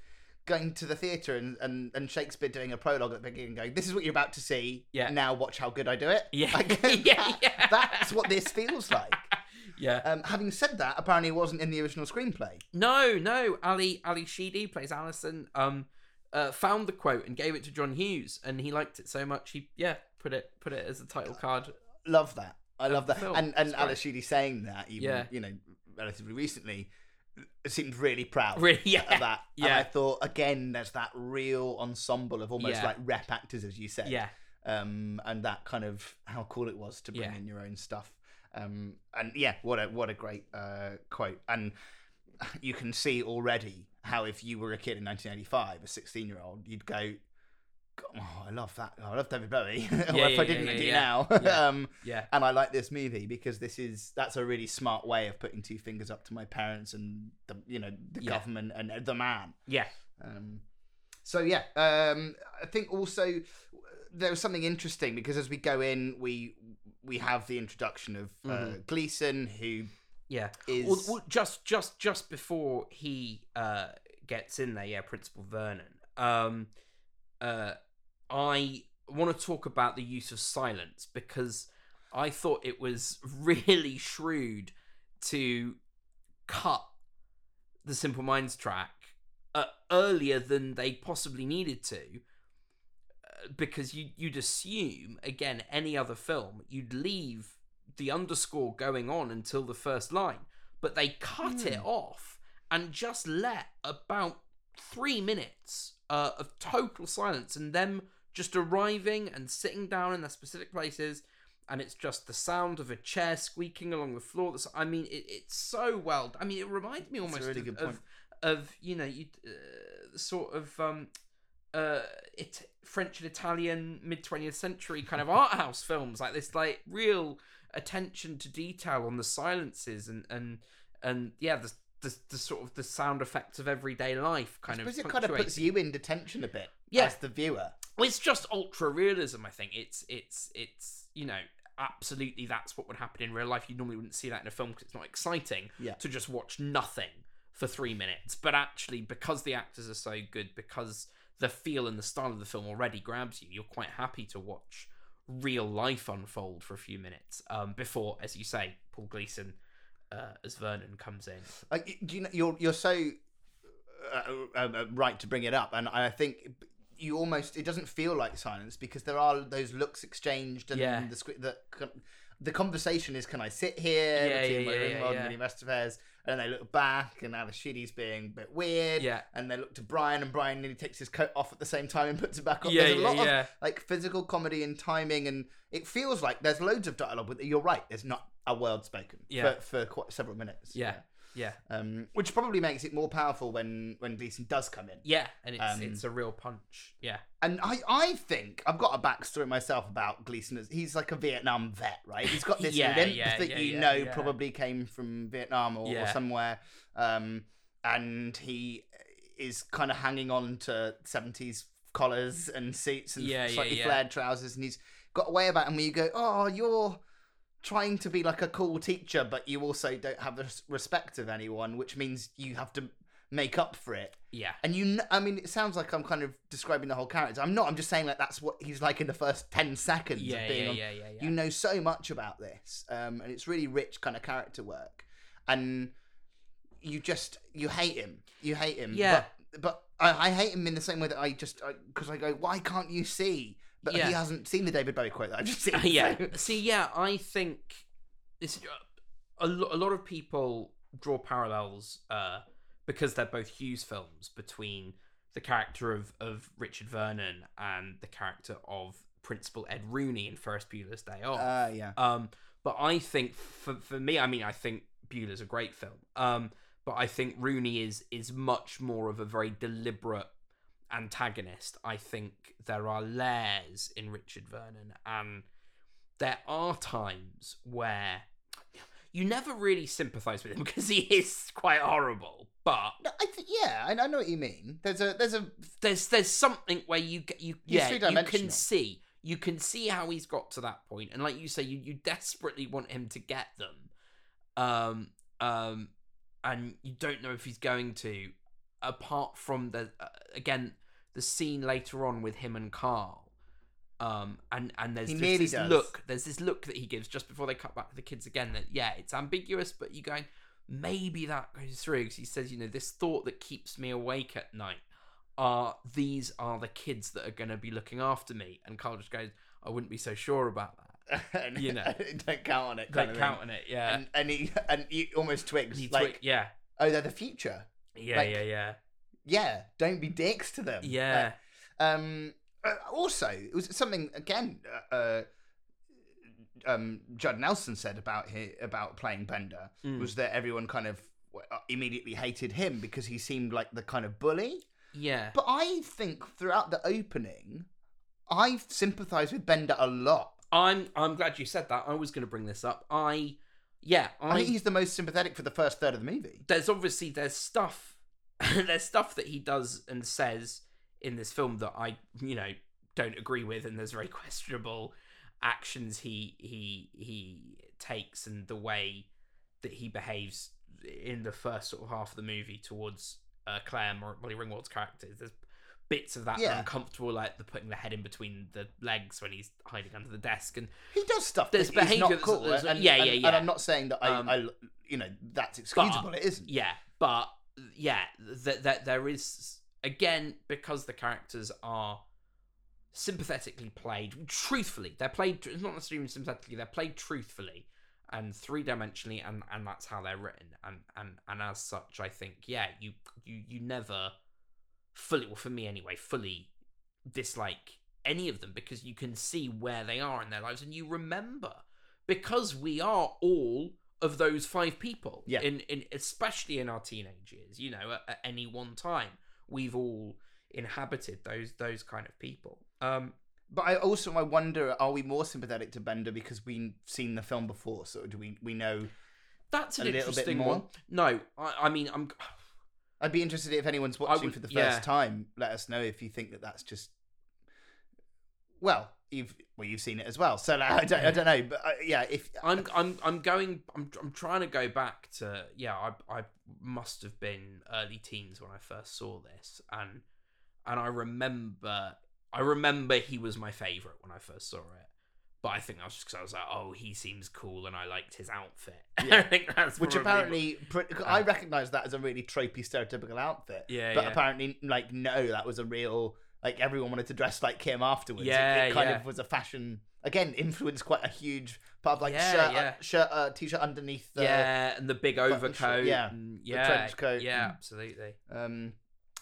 going to the theatre and, and, and Shakespeare doing a prologue at the beginning, going, "This is what you're about to see. Yeah. Now watch how good I do it." (laughs) Yeah. Like, (laughs) Yeah, that- yeah. That's what this feels like. (laughs) yeah Um, having said that, apparently it wasn't in the original screenplay. No, no. Ally Ally Sheedy plays Alison. Um, uh, found the quote and gave it to John Hughes, and he liked it so much he yeah put it put it as a title card. love that. I love that. film. And and It's Ally Sheedy saying that, even Yeah. you know, relatively recently, seemed really proud Really, (laughs) yeah, of that. And yeah. I thought again, there's that real ensemble of almost Yeah. like rep actors, as you said. yeah, Um, and that kind of how cool it was to bring Yeah. in your own stuff. Um, and yeah, what a what a great uh, quote. And you can see already how if you were a kid in 1985, a 16 year old, you'd go. Oh, I love that. I love David Bowie. (laughs) or Yeah, if I didn't, yeah, I do yeah. now. (laughs) Yeah. um, yeah, and I like this movie because this is that's a really smart way of putting two fingers up to my parents and the you know the Yeah. government and uh, the man. yeah, Um, so yeah, um, I think also there was something interesting because as we go in, we we have the introduction of uh, Mhm. Gleason, who yeah. is Well, well, just just just before he uh gets in there, yeah, Principal Vernon. Um, uh, I want to talk about the use of silence because I thought it was (laughs) really shrewd to cut the Simple Minds track uh, earlier than they possibly needed to. uh, Because you, you'd assume, again, any other film, you'd leave the underscore going on until the first line, but they cut it off and just let about three minutes uh, of total silence and them just arriving and sitting down in their specific places and it's just the sound of a chair squeaking along the floor that's i mean it, it's so well i mean it reminds me almost really of, of, of you know you uh, sort of um uh it french and italian mid 20th century kind of art house films like this like real attention to detail on the silences and and and yeah the the, the sort of the sound effects of everyday life kind of because it kind of puts you in detention a bit Yeah. as the viewer. well, it's just ultra realism. I think it's it's it's you know absolutely that's what would happen in real life. You normally wouldn't see that in a film because it's not exciting Yeah. to just watch nothing for three minutes. But actually, because the actors are so good, because the feel and the style of the film already grabs you, you're quite happy to watch real life unfold for a few minutes um, before, as you say, Paul Gleason uh, as Vernon comes in. Like, do you know, you're you're so uh, uh, uh, right to bring it up, and I think you almost it doesn't feel like silence because there are those looks exchanged and Yeah. the script the the conversation is can I sit here Yeah, between yeah, Moira yeah, yeah, Ringwald yeah. and and they look back and Ally Sheedy's being a bit weird Yeah. and they look to Brian and Brian nearly takes his coat off at the same time and puts it back on Yeah, there's a yeah, lot of yeah. like physical comedy and timing and it feels like there's loads of dialogue but you're right there's not a word spoken Yeah. for, for quite several minutes Yeah. Yeah. um, which probably makes it more powerful when when Gleason does come in. Yeah, and it's Um, it's a real punch. Yeah. And I, I think I've got a backstory myself about Gleason. as- He's like a Vietnam vet, right? He's got this (laughs) Yeah, limp yeah, that yeah, you know probably came from Vietnam or, or somewhere, um, and he is kind of hanging on to seventies collars and suits and slightly flared trousers, and he's got a way about him where you go, oh, you're trying to be like a cool teacher, but you also don't have the respect of anyone, which means you have to make up for it. Yeah. And you, kn- I mean, it sounds like I'm kind of describing the whole character. I'm not. I'm just saying like that's what he's like in the first ten seconds Yeah, of being yeah, on. yeah, yeah, yeah. You know so much about this, um, and it's really rich kind of character work, and you just you hate him. You hate him. Yeah. But, but I, I hate him in the same way that I just because I, go, why can't you see? But Yeah. he hasn't seen the David Bowie quote that I've just (laughs) seen. yeah. so- See, yeah, I think this a, lo- a lot of people draw parallels uh, because they're both Hughes films between the character of, of Richard Vernon and the character of Principal Ed Rooney in Ferris Bueller's Day Off. Uh, yeah. Um, but I think for for me, I mean, I think Bueller's a great film. Um, but I think Rooney is is much more of a very deliberate antagonist. I think there are layers in Richard Vernon, and there are times where you never really sympathise with him (laughs) because he is quite horrible. But No, I th- yeah, I, I know what you mean. There's a there's a there's there's something where you get you He's yeah you can see you can see how he's got to that point and like you say you, you desperately want him to get them um um and you don't know if he's going to apart from the uh, again the scene later on with him and Carl um and and there's He just this does. look there's this look that he gives just before they cut back to the kids again that yeah it's ambiguous but you going maybe that goes through because he says you know this thought that keeps me awake at night are these are the kids that are going to be looking after me and Carl just goes I wouldn't be so sure about that and, (laughs) You know. (laughs) don't count on it. don't count on it yeah And, and he and he almost twigs He like, yeah oh, they're the future. yeah like- yeah yeah Yeah, don't be dicks to them. yeah Uh, um. uh, also, it was something again. Uh, uh, um, Judd Nelson said about hi about playing Bender Mm. was that everyone kind of uh, immediately hated him because he seemed like the kind of bully. yeah But I think throughout the opening, I've sympathised with Bender a lot. I'm I'm glad you said that I was going to bring this up I yeah I think he's the most sympathetic for the first third of the movie. there's obviously there's stuff (laughs) there's stuff that he does and says in this film that I you know don't agree with and there's very (laughs) questionable actions he he he takes and the way that he behaves in the first sort of half of the movie towards uh, Claire or Molly Ringwald's characters there's bits of that that are Yeah. uncomfortable like the putting the head in between the legs when he's hiding under the desk and He does stuff There's behaviour not cool. that's- and, yeah, and- yeah, And yeah. I'm not saying that I, Um, I you know, that's excusable. it isn't. Yeah, but yeah, that that there is again because the characters are sympathetically played truthfully. They're played it's not necessarily sympathetically. They're played truthfully and three dimensionally, and and that's how they're written. And and and as such, I think yeah, you you you never fully, well for me anyway, fully dislike any of them because you can see where they are in their lives and you remember because we are all of those five people Yeah. in, in especially in our teenage years you know at, at any one time we've all inhabited those those kind of people um But I also I wonder, are we more sympathetic to Bender because we've seen the film before? So do we we know? that's an A little bit interesting more? one no I, I mean i'm I'd be interested if anyone's watching would- for the first yeah. time. Let us know if you think that that's just. Well, you've well you've seen it as well, so like, I don't I don't know, but uh, yeah, if I'm I'm I'm going I'm I'm trying to go back to yeah I I must have been early teens when I first saw this and and I remember I remember he was my favorite when I first saw it but I think that was just because I was like oh he seems cool and I liked his outfit (laughs) Yeah. I think that's which apparently pr- I recognise that as a really tropey, stereotypical outfit. Yeah, but yeah. apparently, like no, that was a real like everyone wanted to dress like Kim afterwards. It- Yeah, it, kind yeah. of was a fashion again influenced quite a huge part of like Yeah, shirt, yeah. shirt, uh, t-shirt underneath the yeah and the big overcoat yeah, and the yeah trench coat yeah absolutely Um,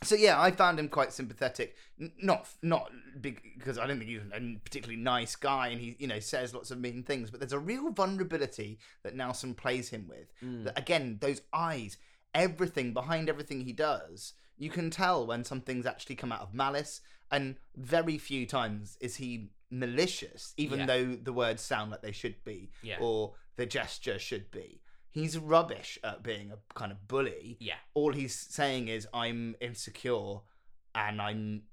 so yeah, I found him quite sympathetic. N- Not not because I don't think he's a particularly nice guy, and he you know says lots of mean things. But there's a real vulnerability that Nelson plays him with. Mm. That again, those eyes, everything behind everything he does, you can tell when something's actually come out of malice. And very few times is he malicious, even Yeah. though the words sound like they should be, Yeah. or the gesture should be. He's rubbish at being a kind of bully Yeah. all he's saying is I'm insecure and I'm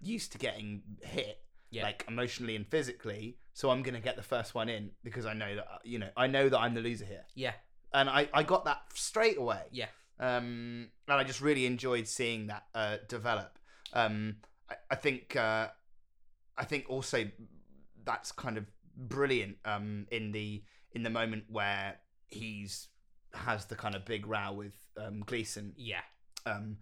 used to getting hit Yeah. like emotionally and physically so I'm going to get the first one in because I know that you know I know that I'm the loser here Yeah. and I I got that straight away Yeah. Um and I just really enjoyed seeing that uh develop um I, I think uh I think also that's kind of brilliant um in the in the moment where he's has the kind of big row with um Gleason Yeah. um,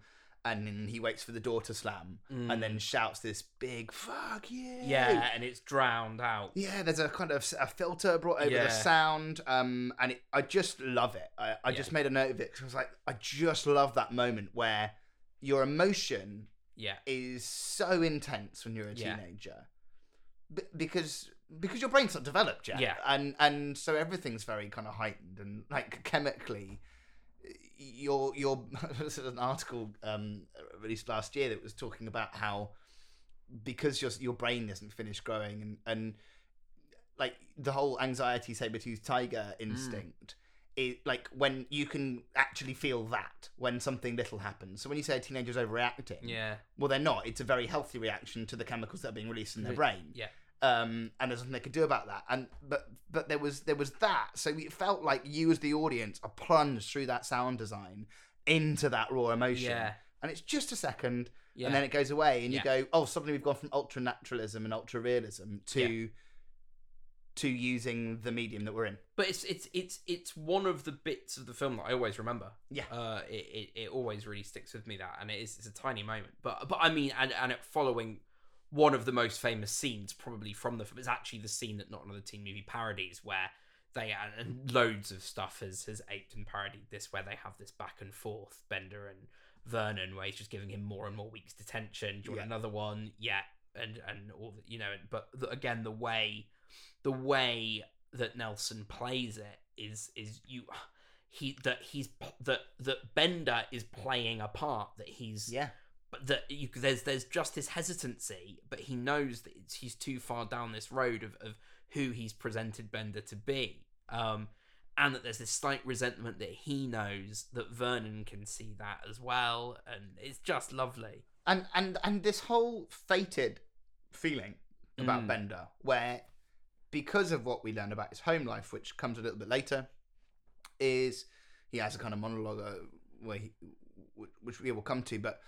and then he waits for the door to slam, and then shouts this big "fuck you." Mm. Yeah, and it's drowned out. yeah. There's a kind of a filter brought over Yeah. the sound, um, and it, I just love it. I, I just made a note of it 'cause I was like, I just love that moment where your emotion Yeah. is so intense when you're a Yeah. teenager, B- because because your brain's not developed yet, Yeah. and and so everything's very kind of heightened and like chemically. Your your (laughs) this is an article um, released last year that was talking about how because your your brain isn't finished growing and and like the whole anxiety saber tooth tiger Mm. instinct it like when you can actually feel that when something little happens so when you say a teenager's overreacting Yeah. well they're not it's a very healthy reaction to the chemicals that are being released in their brain Yeah. Um and there's nothing they could do about that and but but there was there was that so it felt like you as the audience are plunged through that sound design into that raw emotion Yeah. and it's just a second Yeah. and then it goes away and you go oh suddenly we've gone from ultra naturalism and ultra realism to to using the medium that we're in but it's it's it's it's one of the bits of the film that I always remember. Yeah. Uh, it, it, it always really sticks with me that, and it is it's a tiny moment, but but I mean, and and it following one of the most famous scenes probably from the film is actually the scene that not another teen movie parodies where they and loads of stuff has has aped and parodied this where they have this back and forth Bender and Vernon where he's just giving him more and more weeks detention. Do you want Yeah. another one? Yeah, and and all the, you know, but the, again the way the way that Nelson plays it is is you he that he's that that Bender is playing a part that he's yeah but that you there's there's just this hesitancy but he knows that it's, he's too far down this road of, of who he's presented Bender to be um and that there's this slight resentment that he knows that Vernon can see that as well and it's just lovely and and and this whole fated feeling about Mm. Bender, where because of what we learn about his home life, which comes a little bit later, is he has a kind of monologue uh, where he, which we will come to, but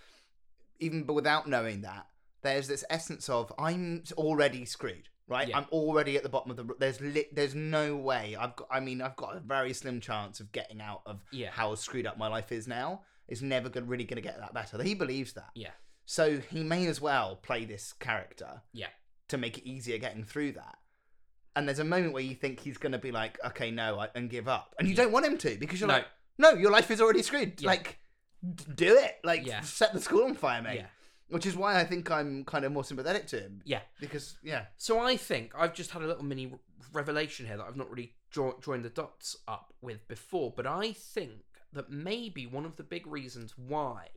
even without knowing that, there's this essence of I'm already screwed. Right, Yeah. I'm already at the bottom of the. There's li- there's no way. I've got. I mean, I've got a very slim chance of getting out of Yeah. how screwed up my life is now. It's never gonna, really going to get that better. He believes that. yeah So he may as well play this character yeah to make it easier getting through that. And there's a moment where you think he's going to be like, okay, no, I, and give up. And you don't want him to because you're no like, no, your life is already screwed. Yeah. Like, do it. Like, Yeah. set the school on fire, mate. yeah Which is why I think I'm kind of more sympathetic to him. yeah Because, yeah. So I think I've just had a little mini revelation here that I've not really jo- joined the dots up with before, but I think that maybe one of the big reasons why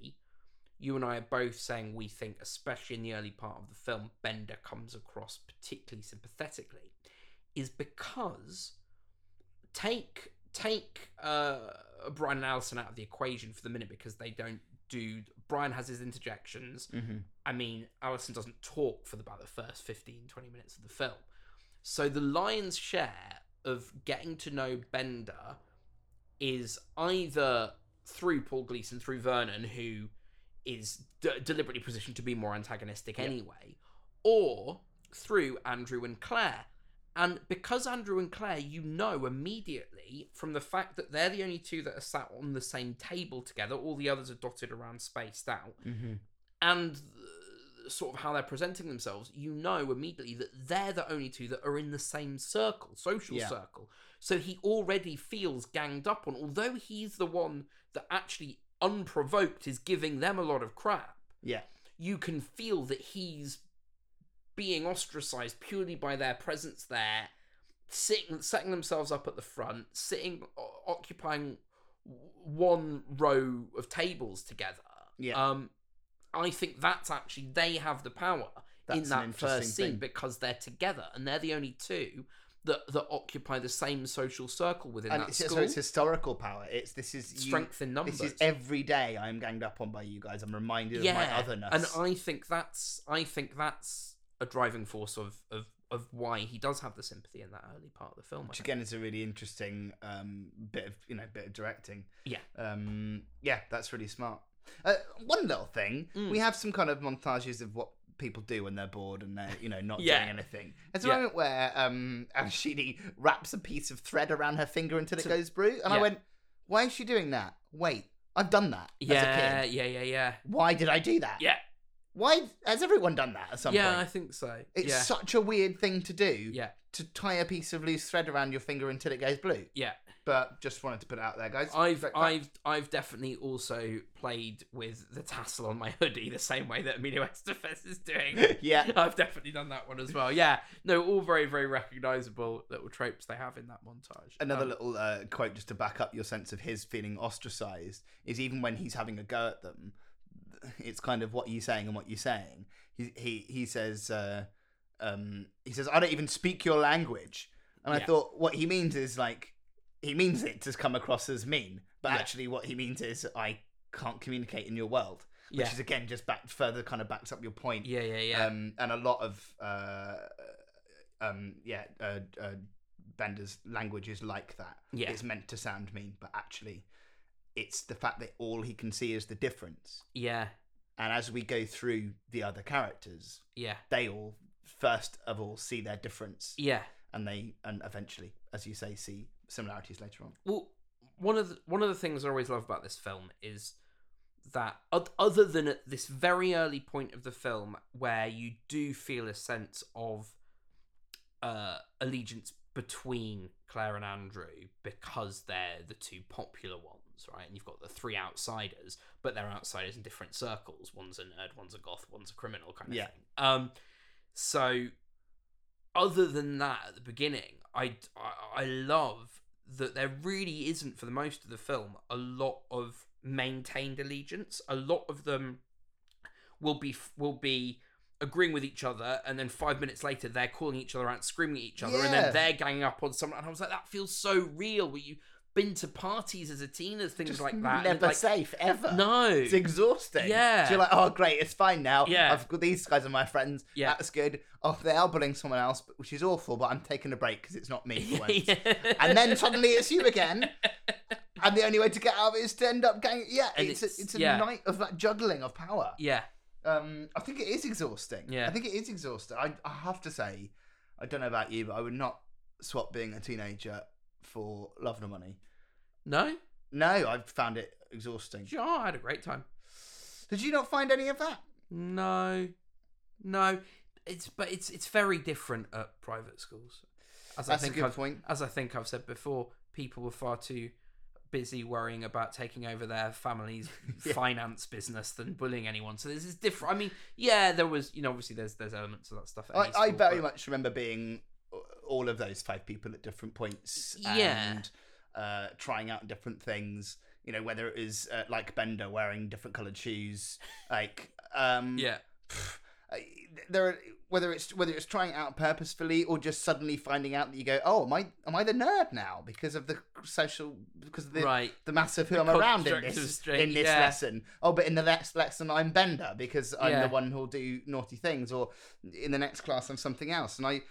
you and I are both saying we think, especially in the early part of the film, Bender comes across particularly sympathetically, is because take take uh, Brian and Allison out of the equation for the minute because they don't do. Brian has his interjections. Mm-hmm. I mean, Alison doesn't talk for about the first 15, 20 minutes of the film. So the lion's share of getting to know Bender is either through Paul Gleason, through Vernon, who is d- deliberately positioned to be more antagonistic Yeah. anyway, or through Andrew and Claire. And because Andrew and Claire, you know immediately from the fact that they're the only two that are sat on the same table together, all the others are dotted around, spaced out Mm-hmm. and sort of how they're presenting themselves, you know immediately that they're the only two that are in the same circle, social Yeah. circle. So he already feels ganged up on, although he's the one that actually unprovoked is giving them a lot of crap, Yeah. you can feel that he's being ostracized purely by their presence there, sitting, setting themselves up at the front, sitting, o- occupying one row of tables together. Yeah. Um, I think that's actually they have the power That's in that first scene thing. because they're together and they're the only two that that occupy the same social circle within And that it's, school. so it's historical power. It's this is you- Strength in numbers. This is every day I am ganged up on by you guys. I'm reminded of my otherness. And I think that's I think that's a driving force of of of why he does have the sympathy in that early part of the film. Which again is a really interesting um, bit of you know bit of directing. Yeah. Um, yeah, that's really smart. Uh, one little thing, Mm. we have some kind of montages of what people do when they're bored and they're you know not (laughs) Yeah. doing anything. There's a Yeah. moment where um, Ally Sheedy wraps a piece of thread around her finger until it goes blue, and I went, "Why is she doing that? Wait, I've done that as a Yeah, kid. yeah, yeah, yeah, Why did I do that? yeah, Why has everyone done that at some point? yeah. I think so. It's yeah, such a weird thing to do yeah, to tie a piece of loose thread around your finger until it goes blue. yeah. But just wanted to put it out there, guys. I've I've I've definitely also played with the tassel on my hoodie the same way that Emilio Estevez is doing. (laughs) yeah, I've definitely done that one as well. Yeah, no, all very very recognizable little tropes they have in that montage. another Um, little uh, quote just to back up your sense of his feeling ostracized is even when he's having a go at them, it's kind of what you're saying and what you're saying. He he he says uh, um, he says I don't even speak your language, and I thought what he means is like he means it to come across as mean, but Yeah. actually what he means is I can't communicate in your world, which yeah, is again just back further kind of backs up your point. yeah, yeah, yeah. um, and a lot of uh, um, yeah, uh, uh, Bender's language is like that. Yeah. it's meant to sound mean, but actually, it's the fact that all he can see is the difference. yeah, And as we go through the other characters, yeah, they all first of all see their difference, yeah. and they and eventually, as you say, see similarities later on. Well, one of the one of the things I always love about this film is that other than at this very early point of the film where you do feel a sense of uh, allegiance between Claire and Andrew because they're the two popular ones, right? And you've got the three outsiders, but they're outsiders in different circles. One's a nerd, one's a goth, one's a criminal kind of Yeah. thing. Um, so other than that, at the beginning, I, I I love that there really isn't for the most of the film a lot of maintained allegiance. A lot of them will be will be agreeing with each other, and then five minutes later they're calling each other out, screaming at each other, and then they're ganging up on someone. And I was like, that feels so real. Where you been to parties as a teen and things Just like that? Never like, safe ever. No. It's exhausting. Yeah. So you're like, oh great, it's fine now. Yeah. I've got these guys are my friends. Yeah. That's good. Oh, they are bullying someone else, which is awful. But I'm taking a break because it's not me for (laughs) once. Yeah. And then suddenly it's you again. And the only way to get out of it is to end up gang. Yeah, it's it's- a, it's a yeah. night of that juggling of power. yeah, Um, I think it is exhausting. Yeah. I think it is exhausting. I, I have to say, I don't know about you, but I would not swap being a teenager for love nor money. no, No, I've found it exhausting. sure, I had a great time. Did you not find any of that? No, no, it's but it's it's very different at private schools. As That's I a think good I've, point. as I think I've said before, people were far too busy worrying about taking over their family's (laughs) Yeah. finance business than bullying anyone. So this is different. I mean, yeah, there was you know obviously there's there's elements of that stuff. I, any I very but- much remember being all of those five people at different points Yeah. and uh, trying out different things. You know, whether it was uh, like Bender wearing different coloured shoes, like um, yeah, there are, whether it's whether it's trying it out purposefully or just suddenly finding out that you go, oh, am I am I the nerd now because of the social because of the right. the mass of who The I'm around in this string, in this yeah. lesson. Oh, but in the next lesson I'm Bender because I'm Yeah. the one who'll do naughty things, or in the next class I'm something else. And I,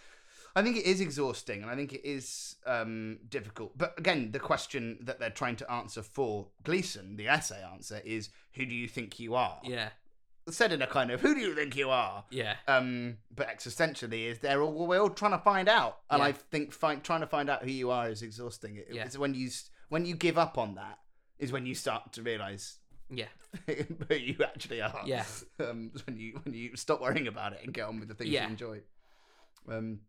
I think it is exhausting, and I think it is um, difficult. But again, the question that they're trying to answer for Gleason, the essay answer, is who do you think you are? Yeah, Said in a kind of who do you think you are? yeah, Um, but existentially, is they're all we're all trying to find out, and Yeah. I think find, trying to find out who you are is exhausting. It, Yeah. It's when you when you give up on that is when you start to realize yeah, (laughs) who you actually are. Yeah. (laughs) Um, when you when you stop worrying about it and get on with the things Yeah. you enjoy. Um,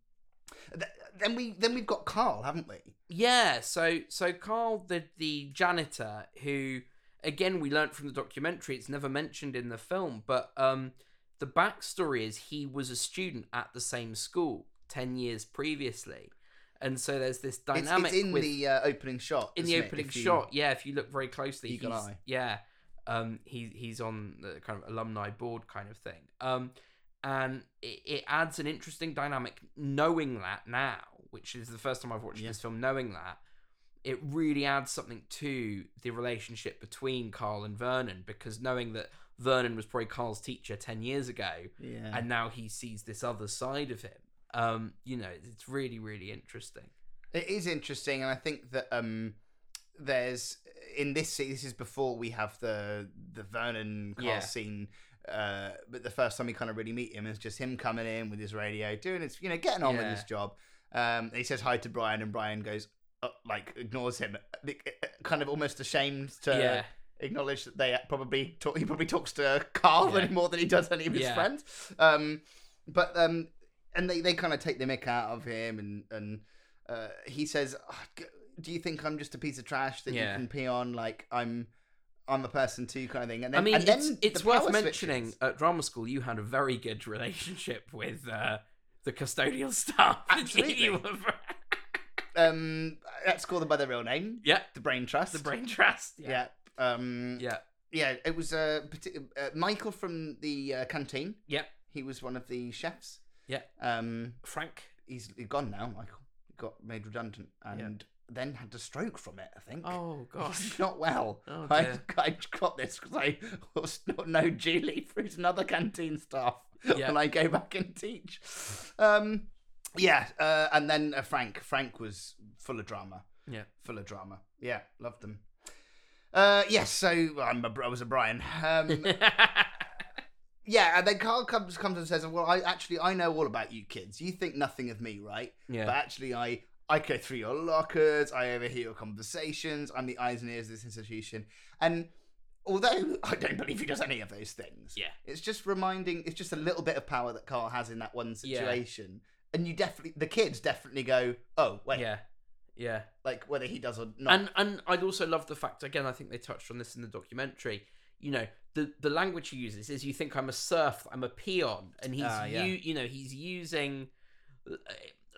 th- then we then we've got Carl, haven't we? yeah. So so Carl, the the janitor who again, we learnt from the documentary. It's never mentioned in the film, but um, the backstory is he was a student at the same school ten years previously, and so there's this dynamic it's in with the uh, opening shot. in the opening you- shot. Yeah, if you look very closely, he's, eye. yeah, um, he he's on the kind of alumni board kind of thing. Um, and it, it adds an interesting dynamic knowing that now, which is the first time I've watched Yeah. this film. Knowing that, it really adds something to the relationship between Carl and Vernon because knowing that Vernon was probably Carl's teacher ten years ago, Yeah. and now he sees this other side of him. Um, you know, it's really really interesting. It is interesting, and I think that um, there's in this scene. This is before we have the the Vernon Carl Yeah. scene. Uh, but the first time we kind of really meet him is just him coming in with his radio, doing his, you know, getting on with Yeah. his job. Um, he says hi to Brian, and Brian goes, uh, like, ignores him, uh, kind of almost ashamed to yeah, acknowledge that they probably talk, he probably talks to Carl Yeah. more than he does any of his Yeah. friends. Um, but um, and they, they kind of take the mick out of him, and and uh, he says, "Ah, g- "Do you think I'm just a piece of trash that Yeah. you can pee on? Like I'm." I'm a person too, kind of thing. And then, I mean, and then it's, the it's worth mentioning switches. at drama school you had a very good relationship (laughs) with uh, the custodial staff. Absolutely. You were- (laughs) Um, let's call them by their real name, yeah, the Brain Trust. the brain trust. Yeah. Yeah, Um, yeah, yeah. It was uh, uh, Michael from the uh, canteen. yeah, He was one of the chefs. yeah. Um, Frank. he's, he's gone now, Michael. He got made redundant and then had a stroke from it, I think. Oh (laughs) gosh. Not well. Oh, I. (laughs) I got this because I was not know Julie who's another canteen staff (laughs) Yeah. when I go back and teach. Um, yeah, uh, and then uh, Frank. Frank was full of drama. Yeah. full of drama. Yeah, loved them. Uh, yes, so I'm a, I was a Brian. Um, yeah, and then Carl comes comes and says, "Well, I actually I know all about you kids. You think nothing of me, right? yeah. But actually, I I go through your lockers. I overhear your conversations. I'm the eyes and ears of this institution. And although I don't believe he does any of those things, Yeah. it's just reminding. It's just a little bit of power that Carl has in that one Yeah. situation. And you definitely, the kids definitely go, oh wait, yeah, yeah. like whether he does or not. And and I'd also love the fact again. I think they touched on this in the documentary. You know, the the language he uses is you think I'm a serf, I'm a peon, and he's Ah, yeah. you you know he's using uh,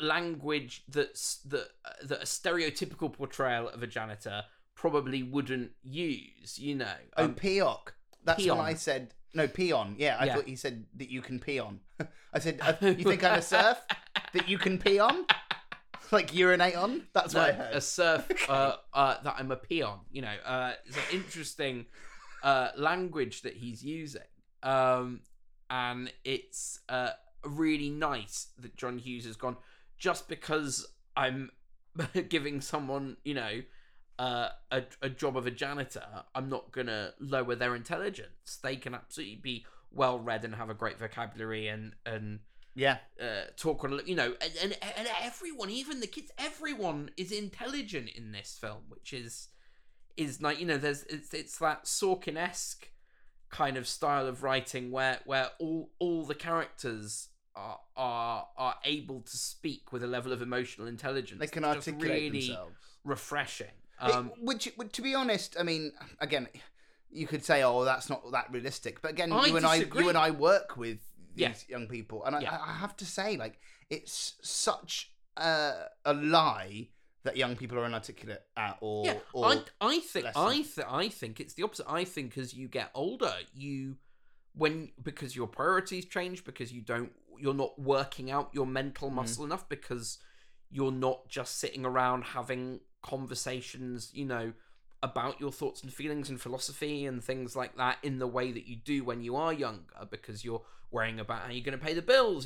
language that's that uh, that a stereotypical portrayal of a janitor probably wouldn't use. You know, oh, um, peoc. That's peon. when I said no peon. Yeah, I Yeah. thought he said that you can pee on. (laughs) I said, uh, (laughs) you think I'm a surf that you can pee on, (laughs) like urinate on? That's no, what I heard. a serf uh, uh, that I'm a peon. You know, uh, it's an interesting uh, language that he's using, um, and it's uh, really nice that John Hughes has gone. Just because I'm (laughs) giving someone, you know, uh, a a job of a janitor, I'm not gonna lower their intelligence. They can absolutely be well read and have a great vocabulary and and yeah, uh, talk on a little you know and, and and everyone even the kids everyone is intelligent in this film which is is like you know there's it's, it's that Sorkin-esque kind of style of writing where where all all the characters are are are able to speak with a level of emotional intelligence they can articulate really themselves. refreshing It- um which, which, to be honest, I mean, again, you could say, "Oh, that's not that realistic," but again, I you and I, you and I work with these Yeah. young people, and I, Yeah. I have to say, like, it's such a, a lie that young people are inarticulate at, or, Yeah, or I, I think I th- I think it's the opposite. I think as you get older, you when because your priorities change because you don't you're not working out your mental Mhm. muscle enough because you're not just sitting around having conversations, you know, about your thoughts and feelings and philosophy and things like that in the way that you do when you are younger because you're worrying about how you're going to pay the bills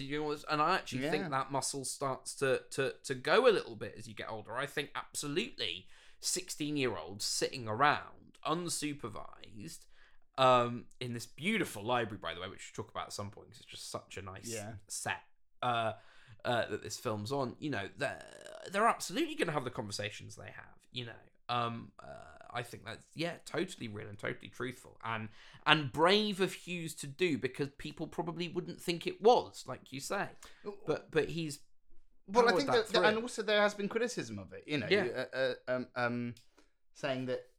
and I actually Yeah. think that muscle starts to, to to go a little bit as you get older I think absolutely 16 year olds sitting around unsupervised um in this beautiful library by the way which we'll talk about at some point 'cause it's just such a nice Yeah. set uh uh, that this film's on, you know, they're, they're absolutely going to have the conversations they have, you know. Um, uh, I think that's yeah, totally real and totally truthful, and and brave of Hughes to do because people probably wouldn't think it was, like you say. But but he's well, I think that that, and also there has been criticism of it, you know, Yeah. uh, uh, um, um, saying that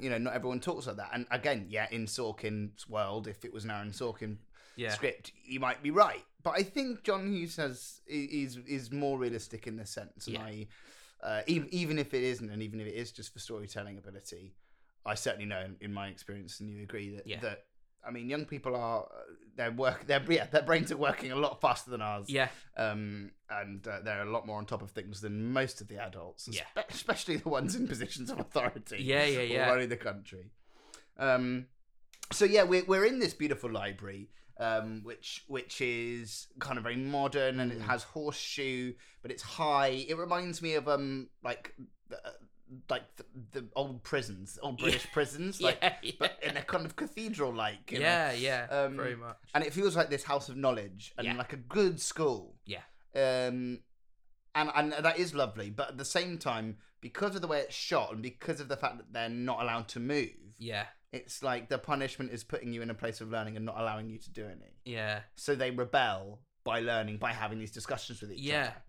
you know, not everyone talks like that. And again, yeah, in Sorkin's world, if it was an Aaron Sorkin Yeah. script, you might be right. But I think John Hughes has is is more realistic in this sense. And Yeah. I, uh, even even if it isn't, and even if it is just for storytelling ability, I certainly know in, my experience, and you agree that Yeah. that I mean, young people are their work their yeah their brains are working a lot faster than ours. Yeah. Um, and uh, they're a lot more on top of things than most of the adults, Yeah. espe- especially the ones in positions of authority Yeah, yeah, yeah. running the country. Um, so yeah, we're we're in this beautiful library, um, which which is kind of very modern and it Mm. has horseshoe, but it's high. It reminds me of um like like the, the old prisons, old Yeah. British prisons, (laughs) like yeah, but in a kind of cathedral like. yeah, yeah, Um, very much. And it feels like this house of knowledge and Yeah. like a good school. Yeah. Um, and and that is lovely, but at the same time, because of the way it's shot and because of the fact that they're not allowed to move, Yeah, it's like the punishment is putting you in a place of learning and not allowing you to do any. yeah, So they rebel by learning by having these discussions with each other. Yeah. other.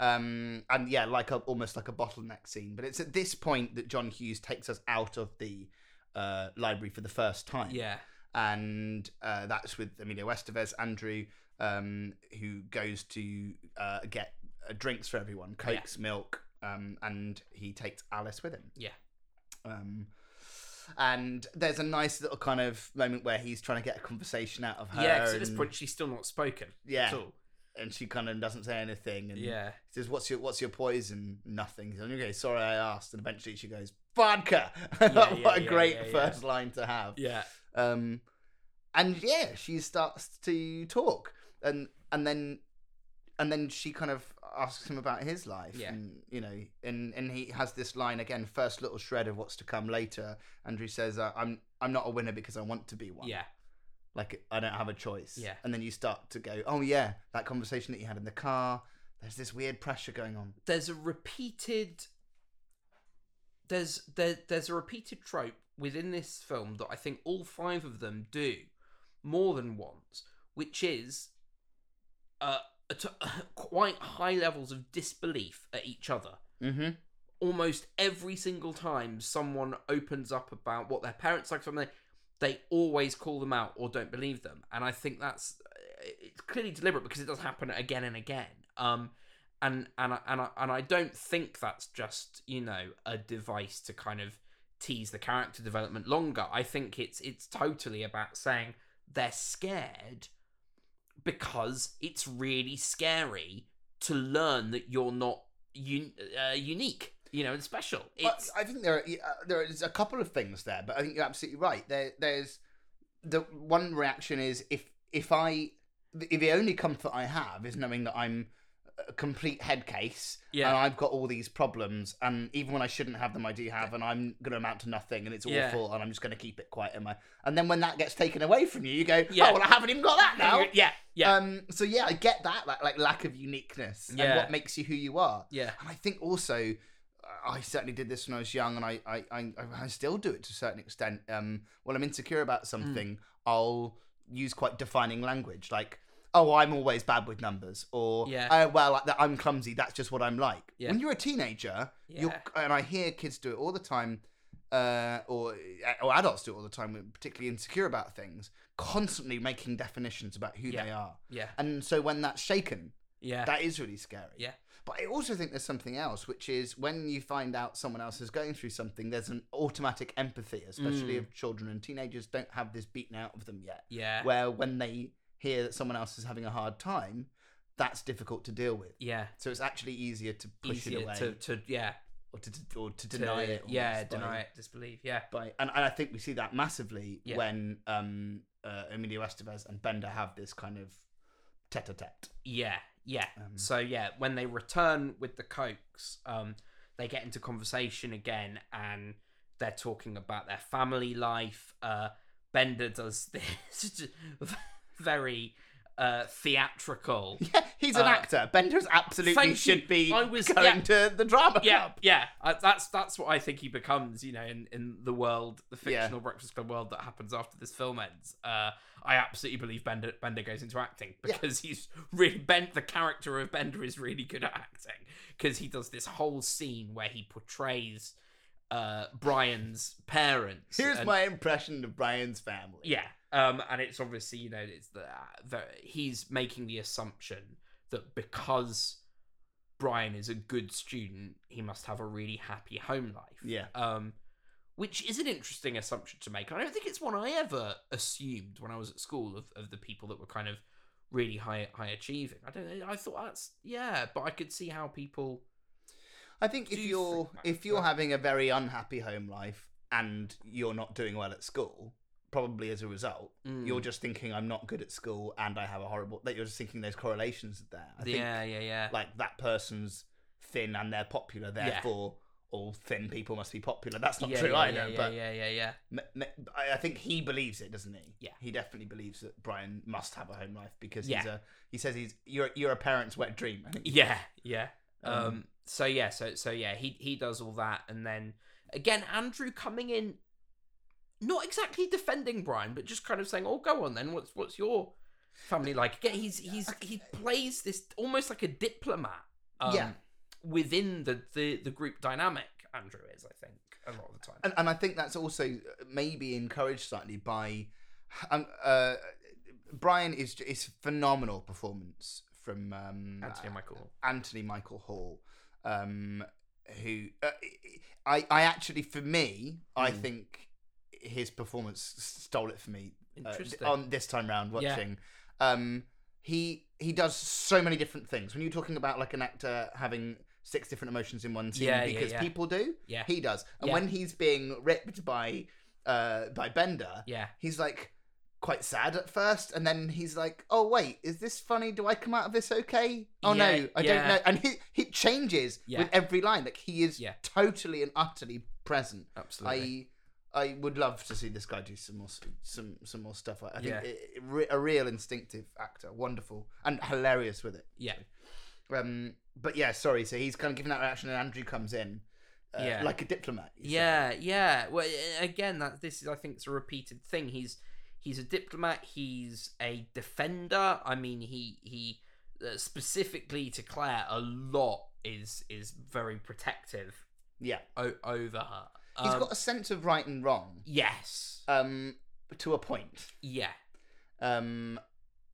Um, and yeah, like a, almost like a bottleneck scene. But it's at this point that John Hughes takes us out of the uh, library for the first time yeah, and uh, that's with Emilio Estevez, Andrew, um, who goes to uh, get uh, drinks for everyone, cokes, milk, um, and he takes Alice with him. Yeah. Um, and there's a nice little kind of moment where he's trying to get a conversation out of her. yeah. Because at this point, she's still not spoken yeah, at all. And she kind of doesn't say anything. And Yeah, he says, "What's your What's your poison?" Nothing. Like, "Okay, sorry, I asked." And eventually she goes, "Vodka." yeah, (laughs) what a yeah, great yeah, first line to have. yeah, Um, and yeah, she starts to talk, and and then and then she kind of asks him about his life, Yeah. and you know, and and he has this line again, first little shred of what's to come later. Andrew says, "I'm I'm not a winner because I want to be one. yeah, like I don't have a choice." Yeah. and then you start to go, "Oh yeah, that conversation that you had in the car." There's this weird pressure going on. there's a repeated there's there, there's a repeated trope within this film that I think all five of them do more than once, which is uh, (laughs) quite high levels of disbelief at each other. Mm-hmm. Almost every single time someone opens up about what their parents like something, they always call them out or don't believe them, and I think that's it's clearly deliberate because it does happen again and again. Um, and and I, and and I don't think that's just you know a device to kind of tease the character development longer. I think it's it's totally about saying they're scared because it's really scary to learn that you're not un- uh, unique, you know, and special. It's I, think there are uh, there is a couple of things there, but I think you're absolutely right. There there's the one reaction is if if I if the only comfort I have is knowing that I'm a complete head case Yeah. and I've got all these problems and even when I shouldn't have them I do have and I'm going to amount to nothing and it's Yeah. awful and I'm just going to keep it quiet in my and then when that gets taken away from you you go Yeah. oh well I haven't even got that now (laughs) yeah, yeah, um so yeah I get that like, like lack of uniqueness and Yeah. what makes you who you are yeah, and I think also, I certainly did this when I was young, and I, I, I, I still do it to a certain extent. Um, when I'm insecure about something, I'll use quite defining language, like, "Oh, I'm always bad with numbers," or Yeah. "Oh, well, I'm clumsy. That's just what I'm like." Yeah. When you're a teenager, you're, and I hear kids do it all the time. Uh, or or adults do it all the time, particularly insecure about things, constantly making definitions about who Yeah. they are. yeah, And so when that's shaken, yeah, that is really scary. Yeah. But I also think there's something else, which is when you find out someone else is going through something, there's an automatic empathy, especially Mm. if children and teenagers don't have this beaten out of them yet. yeah, Where when they hear that someone else is having a hard time, that's difficult to deal with. yeah. So it's actually easier to push Easier it away to, to yeah or to, or to to- deny it. Yeah, almost by- deny it, disbelieve. Yeah, By, and, and I think we see that massively Yeah. when um, uh, Emilio Estevez and Bender have this kind of tete-a-tete. yeah, yeah. Um, so yeah, when they return with the cokes, um, they get into conversation again, and they're talking about their family life. Uh, Bender does (laughs) this very uh theatrical. (laughs) Yeah, he's an Uh, actor. Bender's absolutely you. should be I was- going yeah. to the drama yeah, club. yeah. Uh, that's that's what I think he becomes. You know, in in the world, the Yeah. fictional Breakfast Club world that happens after this film ends. Uh, I absolutely believe Bender Bender goes into acting Yeah. because he's really bent. The character of Bender is really good at acting because he does this whole scene where he portrays uh, Brian's parents. Here's and- my impression of Brian's family. yeah, um, and it's obviously you know it's the, the he's making the assumption that because Brian is a good student, he must have a really happy home life. Yeah. Um, which is an interesting assumption to make. I don't think it's one I ever assumed when I was at school of, of the people that were kind of really high high achieving. I don't. I thought that's yeah, but I could see how people I think if you you're think if you're that- having a very unhappy home life and you're not doing well at school, probably as a result, Mm. you're just thinking I'm not good at school and I have a horrible. That you're just thinking there's correlations there. I think yeah yeah yeah like that person's thin and they're popular, therefore all thin people must be popular. That's not yeah, true yeah, either. yeah, but yeah yeah yeah I think he believes it, doesn't he? Yeah. he definitely believes that Brian must have a home life because Yeah. he's a. He says he's you're you're a parent's wet dream. I think. he yeah yeah. Um, Um, so yeah, so so yeah, he he does all that, and then again, Andrew coming in, not exactly defending Brian, but just kind of saying, "Oh, go on then. What's what's your family like?" Again, he's he's he plays this almost like a diplomat. Um, Yeah. Within the, the the group dynamic, Andrew is, I think, a lot of the time. and, and I think that's also maybe encouraged slightly by um, uh, Brian is is phenomenal performance from um, Anthony Michael. Anthony Michael Hall, um, who uh, I I actually for me I Mm. think his performance stole it for me uh, on this time round Yeah. watching. Um, he he does so many different things. When you're talking about like an actor having six different emotions in one scene, Yeah, yeah, because yeah. people do, Yeah. he does. And Yeah. when he's being ripped by uh by Bender, Yeah. he's like quite sad at first and then he's like oh wait is this funny do i come out of this okay oh Yeah, no i yeah. don't know and he he changes Yeah. with every line like he is Yeah. totally and utterly present Absolutely. i i would love to see this guy do some more some some more stuff i, I think Yeah. it, it- re- a real instinctive actor wonderful and hilarious with it yeah. um but yeah sorry so he's kind of giving that reaction and andrew comes in uh, Yeah. like a diplomat you said. Yeah, yeah. Well, again, that this is I think it's a repeated thing. He's he's a diplomat. He's a defender. I mean, he he uh, specifically to Claire a lot is is very protective yeah o- over her. He's Um, got a sense of right and wrong yes, um to a point yeah, Um,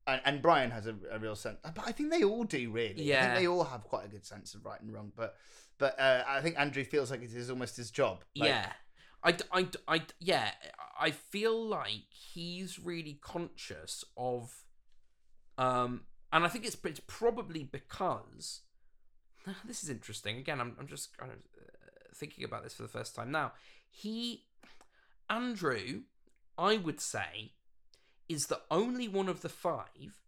and, and Brian has a, a real sense, but I think they all do really. I Yeah. think they all have quite a good sense of right and wrong. But but uh, I think Andrew feels like it is almost his job. Like, yeah. I, yeah, I feel like he's really conscious of, um, and I think it's it's probably because (laughs) this is interesting. Again, I'm I'm just kind of thinking about this for the first time now. He, Andrew, I would say, is the only one of the five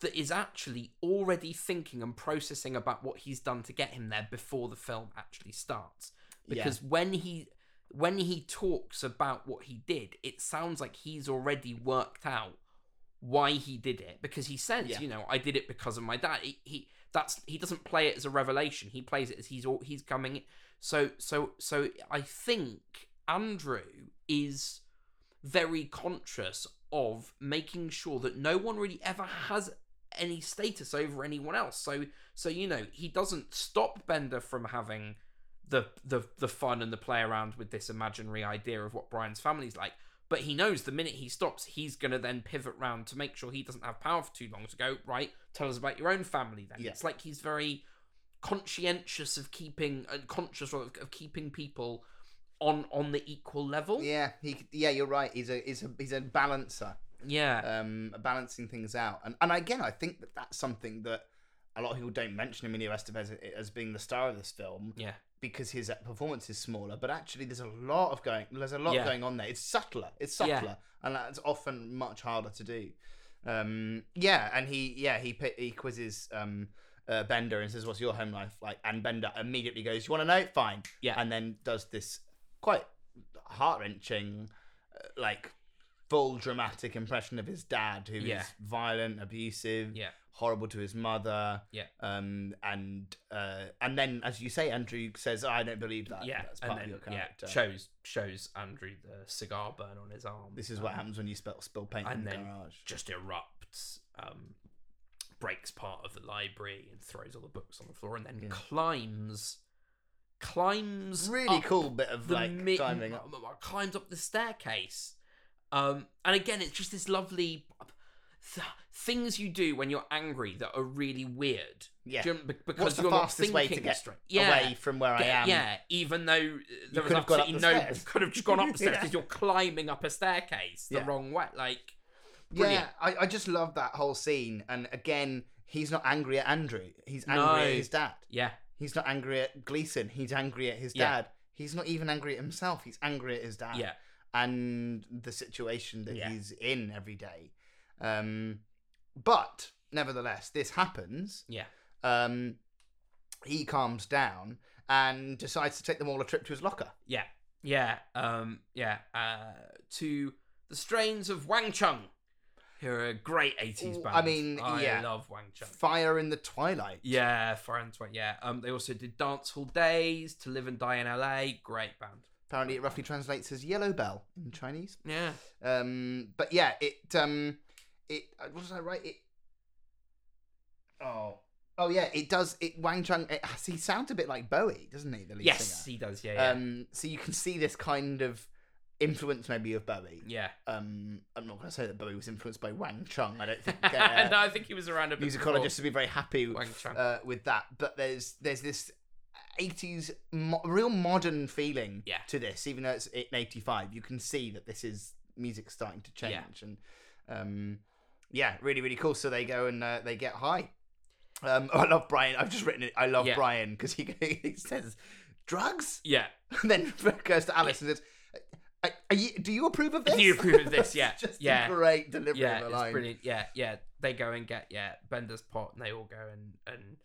that is actually already thinking and processing about what he's done to get him there before the film actually starts Yeah. because when he when he talks about what he did it sounds like he's already worked out why he did it because he says Yeah. you know i did it because of my dad he, he that's he doesn't play it as a revelation he plays it as he's all he's coming so so so i think andrew is very conscious of making sure that no one really ever has any status over anyone else so so you know he doesn't stop bender from having the the the fun and the play around with this imaginary idea of what Brian's family's like. But he knows the minute he stops, he's gonna then pivot round to make sure he doesn't have power for too long to go, right, tell us about your own family then. Yeah. It's like he's very conscientious of keeping and conscious of, of keeping people on on the equal level. yeah, he yeah, you're right. He's a he's a he's a balancer, Yeah. um, balancing things out. And and again, I think that that's something that a lot of people don't mention Emilio Estevez as being the star of this film. Yeah. because his performance is smaller, but actually there's a lot of going there's a lot Yeah. going on there. It's subtler. It's Yeah. subtler, and that's often much harder to do. Um, yeah, and he yeah he he quizzes um, uh, Bender and says, "What's your home life like?" And Bender immediately goes, "You want to know? Fine." Yeah. and then does this quite heart wrenching, uh, like full dramatic impression of his dad, who is Yeah. violent, abusive, Yeah. horrible to his mother. Yeah. Um, and uh, and then as you say, Andrew says, "I don't believe that." yeah. that's And part then of your yeah, character. shows shows Andrew the cigar burn on his arm. This is what Um, happens when you spill, spill paint in and the then garage. just erupts, um, breaks part of the library and throws all the books on the floor, and then Yeah. climbs climbs Really cool bit of like mi- timing. up. climbs up the staircase. Um, and again, it's just this lovely th- things you do when you're angry that are really weird. Yeah. You- be- because What's the you're not fastest way to get straight. Yeah. away from where I am? Yeah, even though there was could have gone up absolutely the no, stairs. could have just gone up the stairs (laughs) Yeah. because you're climbing up a staircase the Yeah. wrong way. Like, Yeah. I, I just love that whole scene. And again, he's not angry at Andrew. He's angry No. at his dad. yeah, He's not angry at Gleason. He's angry at his Yeah. dad. He's not even angry at himself. He's angry at his dad. yeah, And the situation that Yeah. he's in every day. Um, but nevertheless, this happens. yeah, Um, he calms down and decides to take them all a trip to his locker. yeah, yeah, um, yeah. Uh, to the strains of Wang Chung, who are a great '80s Ooh, band. I mean, I yeah. love Wang Chung. Fire in the Twilight. Yeah, Fire in the went. Yeah. Um, they also did Dance Hall Days, To Live and Die in LA. Great band. Apparently, it roughly translates as yellow bell in Chinese. Yeah. Um, but yeah, it um, it uh, what was I right? It oh oh yeah, it does. It Wang Chung. It, he sounds a bit like Bowie, doesn't he? The lead Yes, singer. he does. Yeah. Yeah. Um, so you can see this kind of influence maybe of Bowie. yeah. Um, I'm not going to say that Bowie was influenced by Wang Chung. I don't think (laughs) uh, no, I think he was around a bit. musicologists would be very happy before Wang Chung. uh, with that. But there's there's this 80s mo- real modern feeling Yeah. to this, even though it's in 85. You can see that this is music starting to change, Yeah. and um, yeah, really really cool. So they go and uh, they get high. Um, (laughs) I love Brian. I've just written it. I love Yeah. Brian because he, (laughs) he says drugs, yeah. and then goes to Alice and says. "Are- Are you, do you approve of this? Do you approve of this? (laughs) Yeah. Just Yeah. a great delivery Yeah. of the It's line. brilliant. Yeah. Yeah. They go and get yeah Bender's pot, and they all go and and.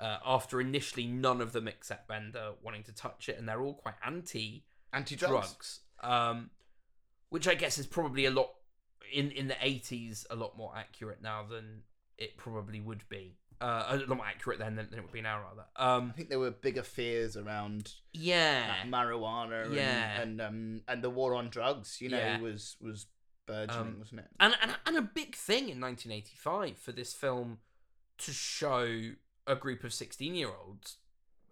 Uh, after initially none of them except Bender wanting to touch it, and they're all quite anti Anti-drugs. drugs, um, which I guess is probably a lot in in the eighties a lot more accurate now than it probably would be. Uh, a lot more accurate then than, than it would be now, rather. Um, I think there were bigger fears around yeah, like, marijuana and, Yeah. and um and the war on drugs. You know, Yeah. was was burgeoning, Um, wasn't it? and, and and a big thing in 1985 for this film to show a group of 16 year olds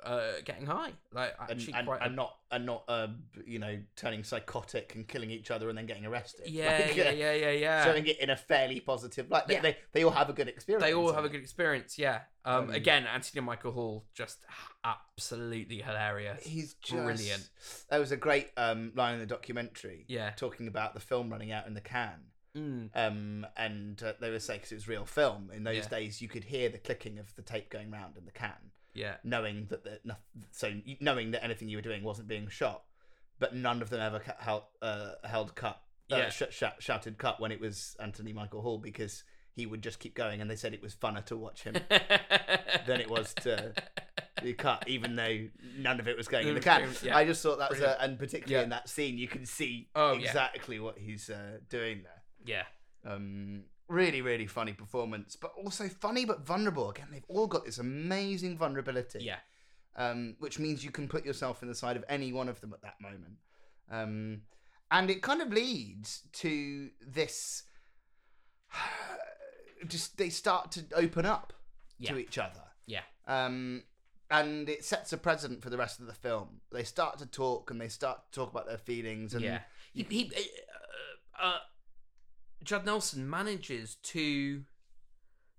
uh, getting high, like And, actually and, quite. and not and not uh, you know turning psychotic and killing each other and then getting arrested. yeah, Like, yeah, uh, (laughs) yeah, yeah, yeah. Showing it in a fairly positive light. They, Yeah. they, they all have a good experience. They all have a good experience, yeah. Um, Um, again, Anthony Michael Hall just absolutely hilarious. He's just Brilliant. There was a great um, line in the documentary Yeah. talking about the film running out in the can. Mm. Um, and uh, they were saying because it was real film in those Yeah. days, you could hear the clicking of the tape going round in the can, Yeah. knowing that the, so knowing that anything you were doing wasn't being shot, but none of them ever held uh, held cut, uh, Yeah. sh- sh- shouted cut when it was Anthony Michael Hall because he would just keep going, and they said it was funner to watch him (laughs) than it was to be cut, even though none of it was going in the can. Yeah. I just thought that was, a, and particularly Yeah. in that scene, you can see Oh, exactly what he's uh, doing there. yeah. Um, really, really funny performance, but also funny but vulnerable. Again, they've all got this amazing vulnerability. Yeah. Um, which means you can put yourself in the side of any one of them at that moment. Um, and it kind of leads to this. (sighs) Just they start to open up Yeah. to each other. Yeah. Um, and it sets a precedent for the rest of the film. They start to talk and they start to talk about their feelings. And yeah. He, he uh, uh, Judd Nelson manages to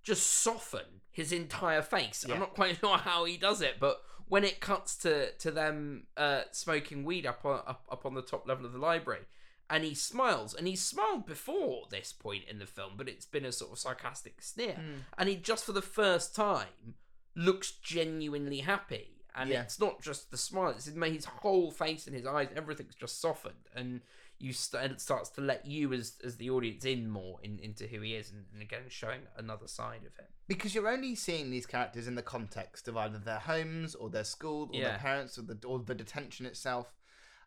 just soften his entire face. Yeah. I'm not quite (laughs) sure how he does it, but when it cuts to to them uh, smoking weed up on up, up on the top level of the library, and he smiles, and he smiled before this point in the film, but it's been a sort of sarcastic sneer, Hmm. and he just for the first time looks genuinely happy. And Yeah. it's not just the smile; it's his whole face and his eyes, everything's just softened, and you st- it starts to let you as as the audience in more in, into who he is, and, and again showing another side of him. because you're only seeing these characters in the context of either their homes or their school or Yeah. their parents or the or the detention itself.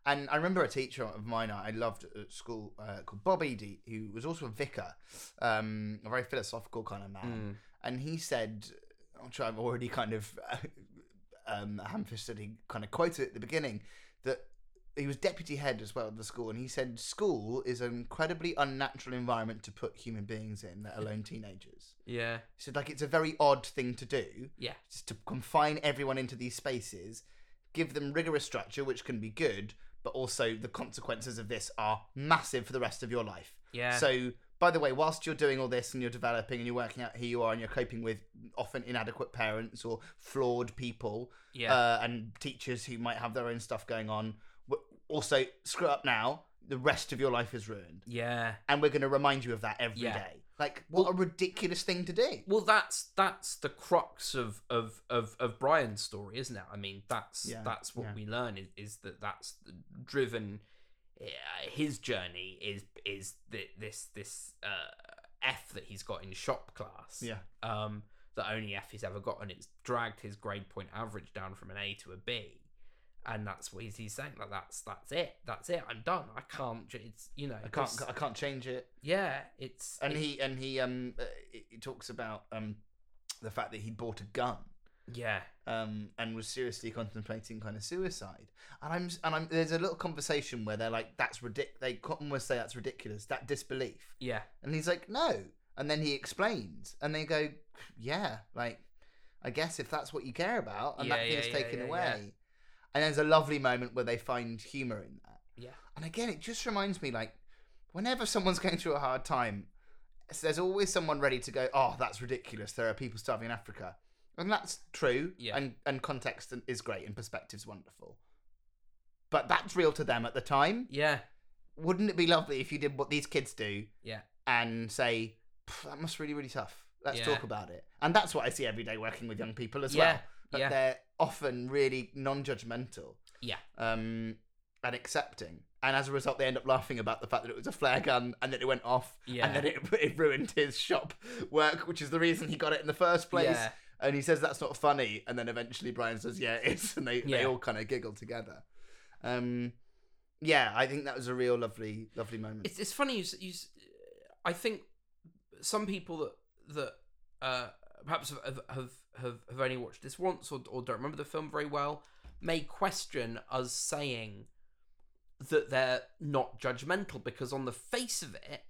And I remember a teacher of mine I loved at school uh, called Bob Eady, who was also a vicar, um, a very philosophical kind of man. And he said, which I've already kind of (laughs) um, ham-fistedly kind of quoted at the beginning, that he was deputy head as well of the school, and he said school is an incredibly unnatural environment to put human beings in, let alone teenagers. Yeah, He said like it's a very odd thing to do, yeah, just to confine everyone into these spaces, give them rigorous structure, which can be good, but also the consequences of this are massive for the rest of your life. Yeah. So, by the way, whilst you're doing all this and you're developing and you're working out who you are and you're coping with often inadequate parents or flawed people yeah. uh, and teachers who might have their own stuff going on, also screw up now. The rest of your life is ruined, yeah. and we're going to remind you of that every day. Yeah. Like, what a ridiculous thing to do! Well, that's that's the crux of of of, of Brian's story, isn't it? I mean, that's Yeah, that's what yeah. we learn is, is that that's driven. Uh, his journey is is th- this this uh, F that he's got in shop class. Yeah. Um, the only F he's ever got, and it's dragged his grade point average down from an A to a B. And that's what he's, he's saying. Like that's that's it. That's it. I'm done. I can't. It's you know. I can't, I can't change it. yeah. It's And he, and he, um, uh, he talks about um, the fact that he bought a gun. Yeah. um, and was seriously contemplating kind of suicide. And I'm and I'm there's a little conversation where they're like, "That's ridic." They almost say that's ridiculous. That disbelief. Yeah. And he's like, "No." And then he explains, and they go, "Yeah, like, I guess if that's what you care about, and Yeah, that thing's yeah, taken yeah, away." And there's a lovely moment where they find humor in that. Yeah. And again, it just reminds me, like, whenever someone's going through a hard time, there's always someone ready to go, "Oh, that's ridiculous. There are people starving in Africa." And that's true, Yeah. and and context is great, and perspective's wonderful. But that's real to them at the time. Yeah. Wouldn't it be lovely if you did what these kids do Yeah. and say, "That must really, really tough. Let's Yeah. talk about it." And that's what I see every day working with young people as Yeah, well. That yeah. they're often really non-judgmental Yeah. um, and accepting. And as a result, they end up laughing about the fact that it was a flare gun and that it went off Yeah. and then it, (laughs) it ruined his shop work, which is the reason he got it in the first place. Yeah. And he says that's not funny. And then eventually Brian says, yeah, it is. (laughs) And they, they all kind of giggle together. Um, yeah, I think that was a real lovely, lovely moment. It's, it's funny. You, you, I think some people that that uh, perhaps have, have have have only watched this once or, or don't remember the film very well may question us saying that they're not judgmental because on the face of it,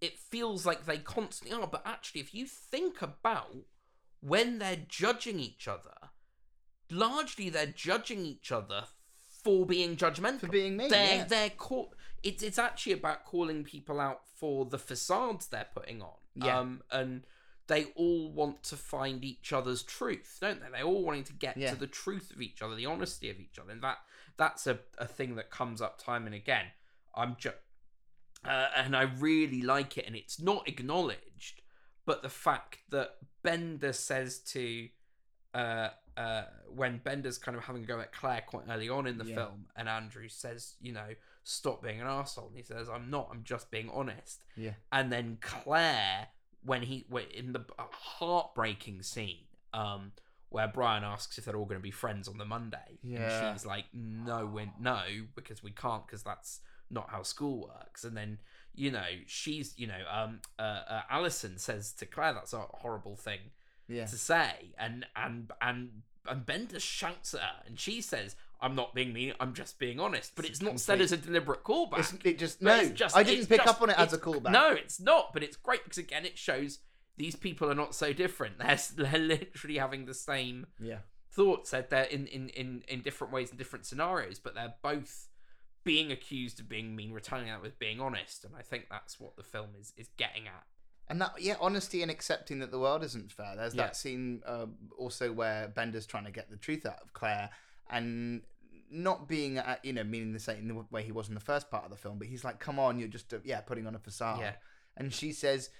it feels like they constantly are. But actually, if you think about when they're judging each other, largely they're judging each other for being judgmental For being me, they're yeah. they're call- it's it's actually about calling people out for the facades they're putting on Yeah. um and they all want to find each other's truth don't they They're all wanting to get Yeah. to the truth of each other the honesty of each other and that that's a, a thing that comes up time and again i'm just uh, and i really like it and it's not acknowledged but the fact that bender says to uh, uh, when Bender's kind of having a go at Claire quite early on in the Yeah. film, and Andrew says, you know, stop being an asshole, and he says, I'm not, I'm just being honest. Yeah. And then Claire, when he in the heartbreaking scene, um, where Brian asks if they're all going to be friends on the Monday, Yeah. and she's like, no, we're no, because we can't, because that's not how school works. And then you know, she's you know, um, uh, uh, Allison says to Claire, that's a horrible thing Yeah. to say and and and and Bender shouts at her and she says I'm not being mean I'm just being honest but It's it's not said as a deliberate callback It's, it just, no, it's just- I didn't pick just- up on it as a callback. no it's not but it's great because again it shows these people are not so different (laughs) they're, they're literally having the same Yeah. thoughts That they're in, in in in different ways in different scenarios but they're both being accused of being mean returning that with being honest and I think that's what the film is is getting at And that, yeah, honesty and accepting that the world isn't fair. There's Yeah. that scene uh, also where Bender's trying to get the truth out of Claire and not being, at, you know, meaning the same in the way he was in the first part of the film, but he's like, come on, you're just, uh, yeah, putting on a facade. Yeah. And she says,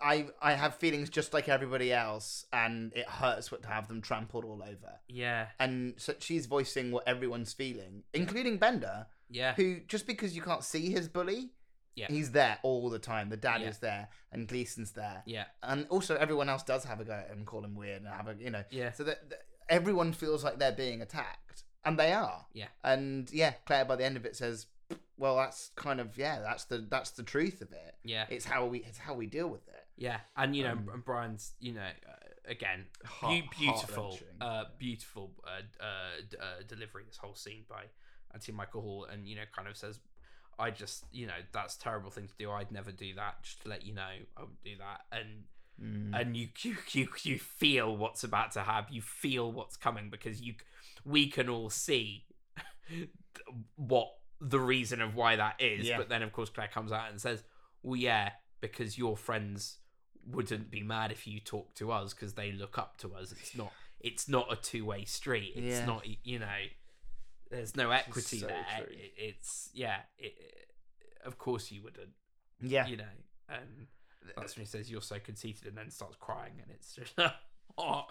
I, I have feelings just like everybody else, and it hurts to have them trampled all over. yeah And so she's voicing what everyone's feeling, including Bender, yeah who just because you can't see his bully, Yeah. he's there all the time. The dad Yeah. is there, and Gleason's there yeah and also everyone else does have a go at him, call him weird, and have a you know, yeah so that, that everyone feels like they're being attacked, and they are. Yeah. And yeah, Claire by the end of it says, "Well, that's kind of yeah, that's the that's the truth of it. yeah It's how we it's how we deal with it." Yeah, and you know, Um, and Brian's, you know, uh, again, Heart- beau- beautiful, uh, beautiful uh, uh, uh, delivery. This whole scene by Anthony Michael Hall, and you know, kind of says, "I just, you know, that's a terrible thing to do. I'd never do that. Just to let you know, I would do that." And Mm. and you, (laughs) you you you feel what's about to happen. You feel what's coming because you we can all see (laughs) what the reason of why that is. Yeah. But then of course Claire comes out and says, "Well, yeah, because your friends wouldn't be mad if you talk to us because they look up to us. It's not it's not a two way street. It's Yeah. not you know." There's no equity so there. It, it's yeah. It, of course you wouldn't. yeah. You know, and that's when he says you're so conceited, and then starts crying, and it's just (laughs) heart,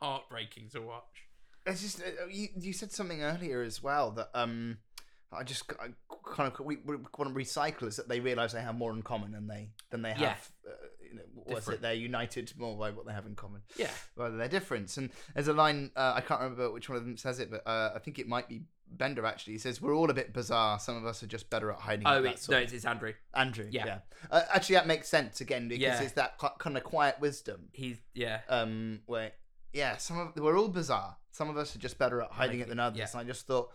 heartbreaking to watch. It's just uh, you. You said something earlier as well that um, I just I kind of we, we want to recycle is that they realise they have more in common than they than they have. Yeah. Uh, you know, Different. it? They're united more by what they have in common Yeah, rather than their difference. And there's a line uh, I can't remember which one of them says it, but uh, I think it might be Bender actually. He says we're all a bit bizarre. Some of us are just better at hiding. Oh, it," that it's, no, it's, it's Andrew. Andrew. yeah. Yeah. Uh, actually, that makes sense again because Yeah. it's that kind of quiet wisdom. He's yeah, um where yeah some of we're all bizarre some of us are just better at hiding it than others Yeah. and i just thought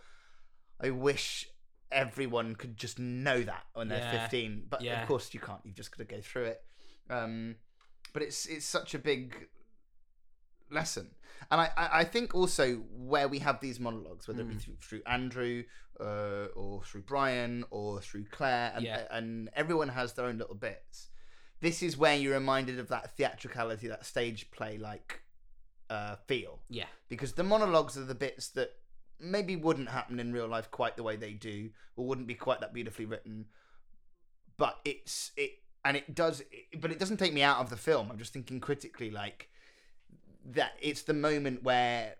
i wish everyone could just know that when they're Yeah. 15 but Yeah. of course you can't you've just got to go through it um but it's it's such a big lesson and i i, think also where we have these monologues whether it be Mm. through, through andrew uh, or through brian or through claire and, Yeah. and everyone has their own little bits this is where you're reminded of that theatricality, that stage play like uh, feel. yeah, Because the monologues are the bits that maybe wouldn't happen in real life quite the way they do, or wouldn't be quite that beautifully written. But it's it, and it does, but it doesn't take me out of the film. I'm just thinking critically, like that. It's the moment where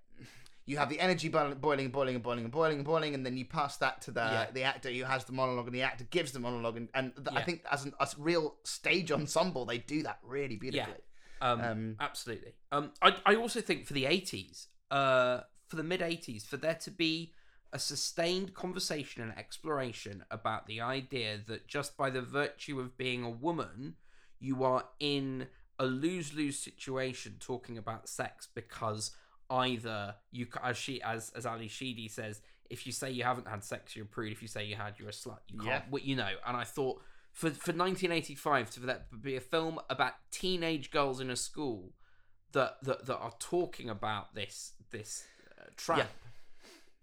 you have the energy boil- boiling, and boiling, and boiling, and boiling, and boiling, and then you pass that to the Yeah. the actor who has the monologue, and the actor gives the monologue, and, and th- I think as an, a real stage ensemble, they do that really beautifully. um, Um, absolutely. Um, I I also think for the eighties, uh, for the mid eighties, for there to be a sustained conversation and exploration about the idea that just by the virtue of being a woman, you are in a lose lose situation talking about sex because either you as she as as Ally Sheedy says, if you say you haven't had sex, you're a prude. If you say you had, you're a slut. You can't. Yeah. What you know. And I thought for for 1985 to that be a film about teenage girls in a school that that, that are talking about this this uh, trap Yeah.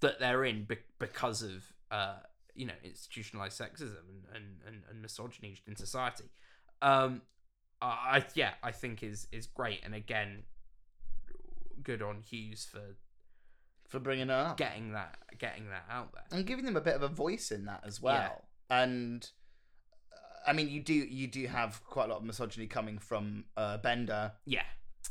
that they're in be- because of uh, you know institutionalized sexism and, and, and, and misogyny in society. Um, I I- yeah, I think is is great, and again, good on Hughes for for bringing it up. getting that getting that out there. and giving them a bit of a voice in that as well. And uh, I mean, you do you do have quite a lot of misogyny coming from uh, Bender Yeah,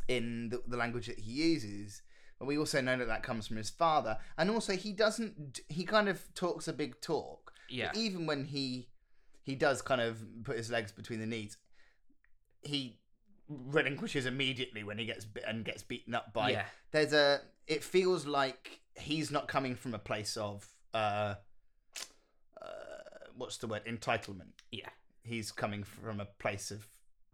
in the, the language that he uses. But we also know that that comes from his father, and also he doesn't. He kind of talks a big talk. yeah, But even when he he does kind of put his legs between the knees, he relinquishes immediately when he gets bit and gets beaten up by yeah, there's a it feels like he's not coming from a place of uh, uh what's the word? Entitlement. Yeah, he's coming from a place of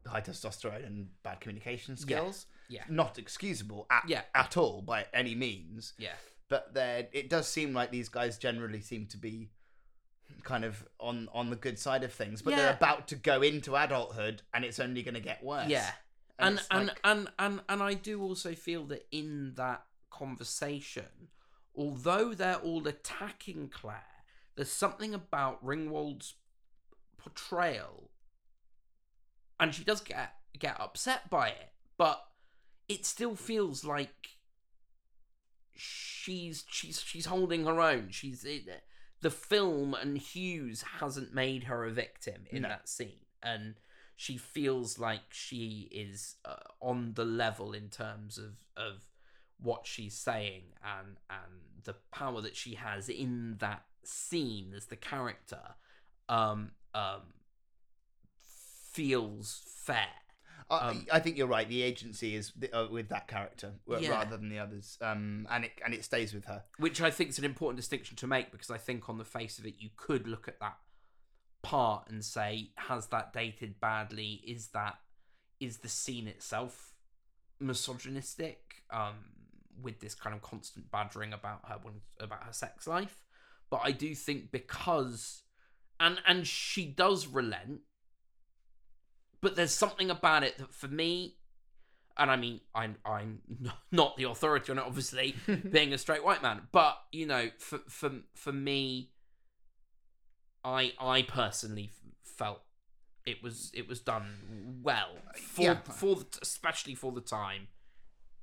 high testosterone and bad communication Yeah. skills. Yeah, not excusable at, Yeah. at all by any means. Yeah. but there it does seem like these guys generally seem to be kind of on on the good side of things but Yeah. they're about to go into adulthood and it's only going to get worse Yeah. and it's and, like- and and and I do also feel that in that conversation, although they're all attacking Claire, there's something about Ringwald's portrayal, and she does get get upset by it, but it still feels like she's she's she's holding her own. She's it, the film and Hughes hasn't made her a victim in No. that scene, and she feels like she is uh, on the level in terms of of what she's saying and and the power that she has in that scene as the character um um feels fair Um, I think you're right. The agency is th- uh, with that character Yeah. rather than the others, um, and it and it stays with her. which I think is an important distinction to make because I think on the face of it you could look at that part and say has that dated badly is that is the scene itself misogynistic um with this kind of constant badgering about her about her sex life but I do think because and and she does relent but there's something about it that for me and I mean, I'm I'm (laughs) not the authority on it, obviously, (laughs) being a straight white man. But you know, for for for me, I I personally felt it was it was done well uh, for Yeah. for the, especially for the time,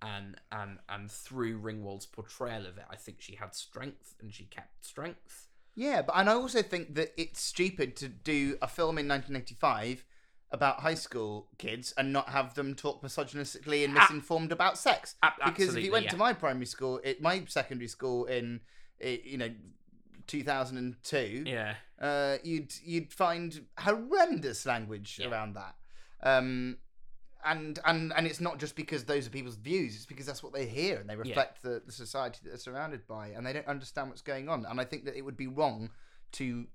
and and and through Ringwald's portrayal of it, I think she had strength and she kept strength. Yeah, but and I also think that it's stupid to do a film in 1985 about high school kids and not have them talk misogynistically and misinformed about sex. Because if you went yeah. to my primary school, it, my secondary school in, eh, you know, 2002, yeah, uh, you'd you'd find horrendous language Yeah. around that. Um, and and and it's not just because those are people's views; it's because that's what they hear and they reflect the, the society that they're surrounded by, and they don't understand what's going on. And I think that it would be wrong to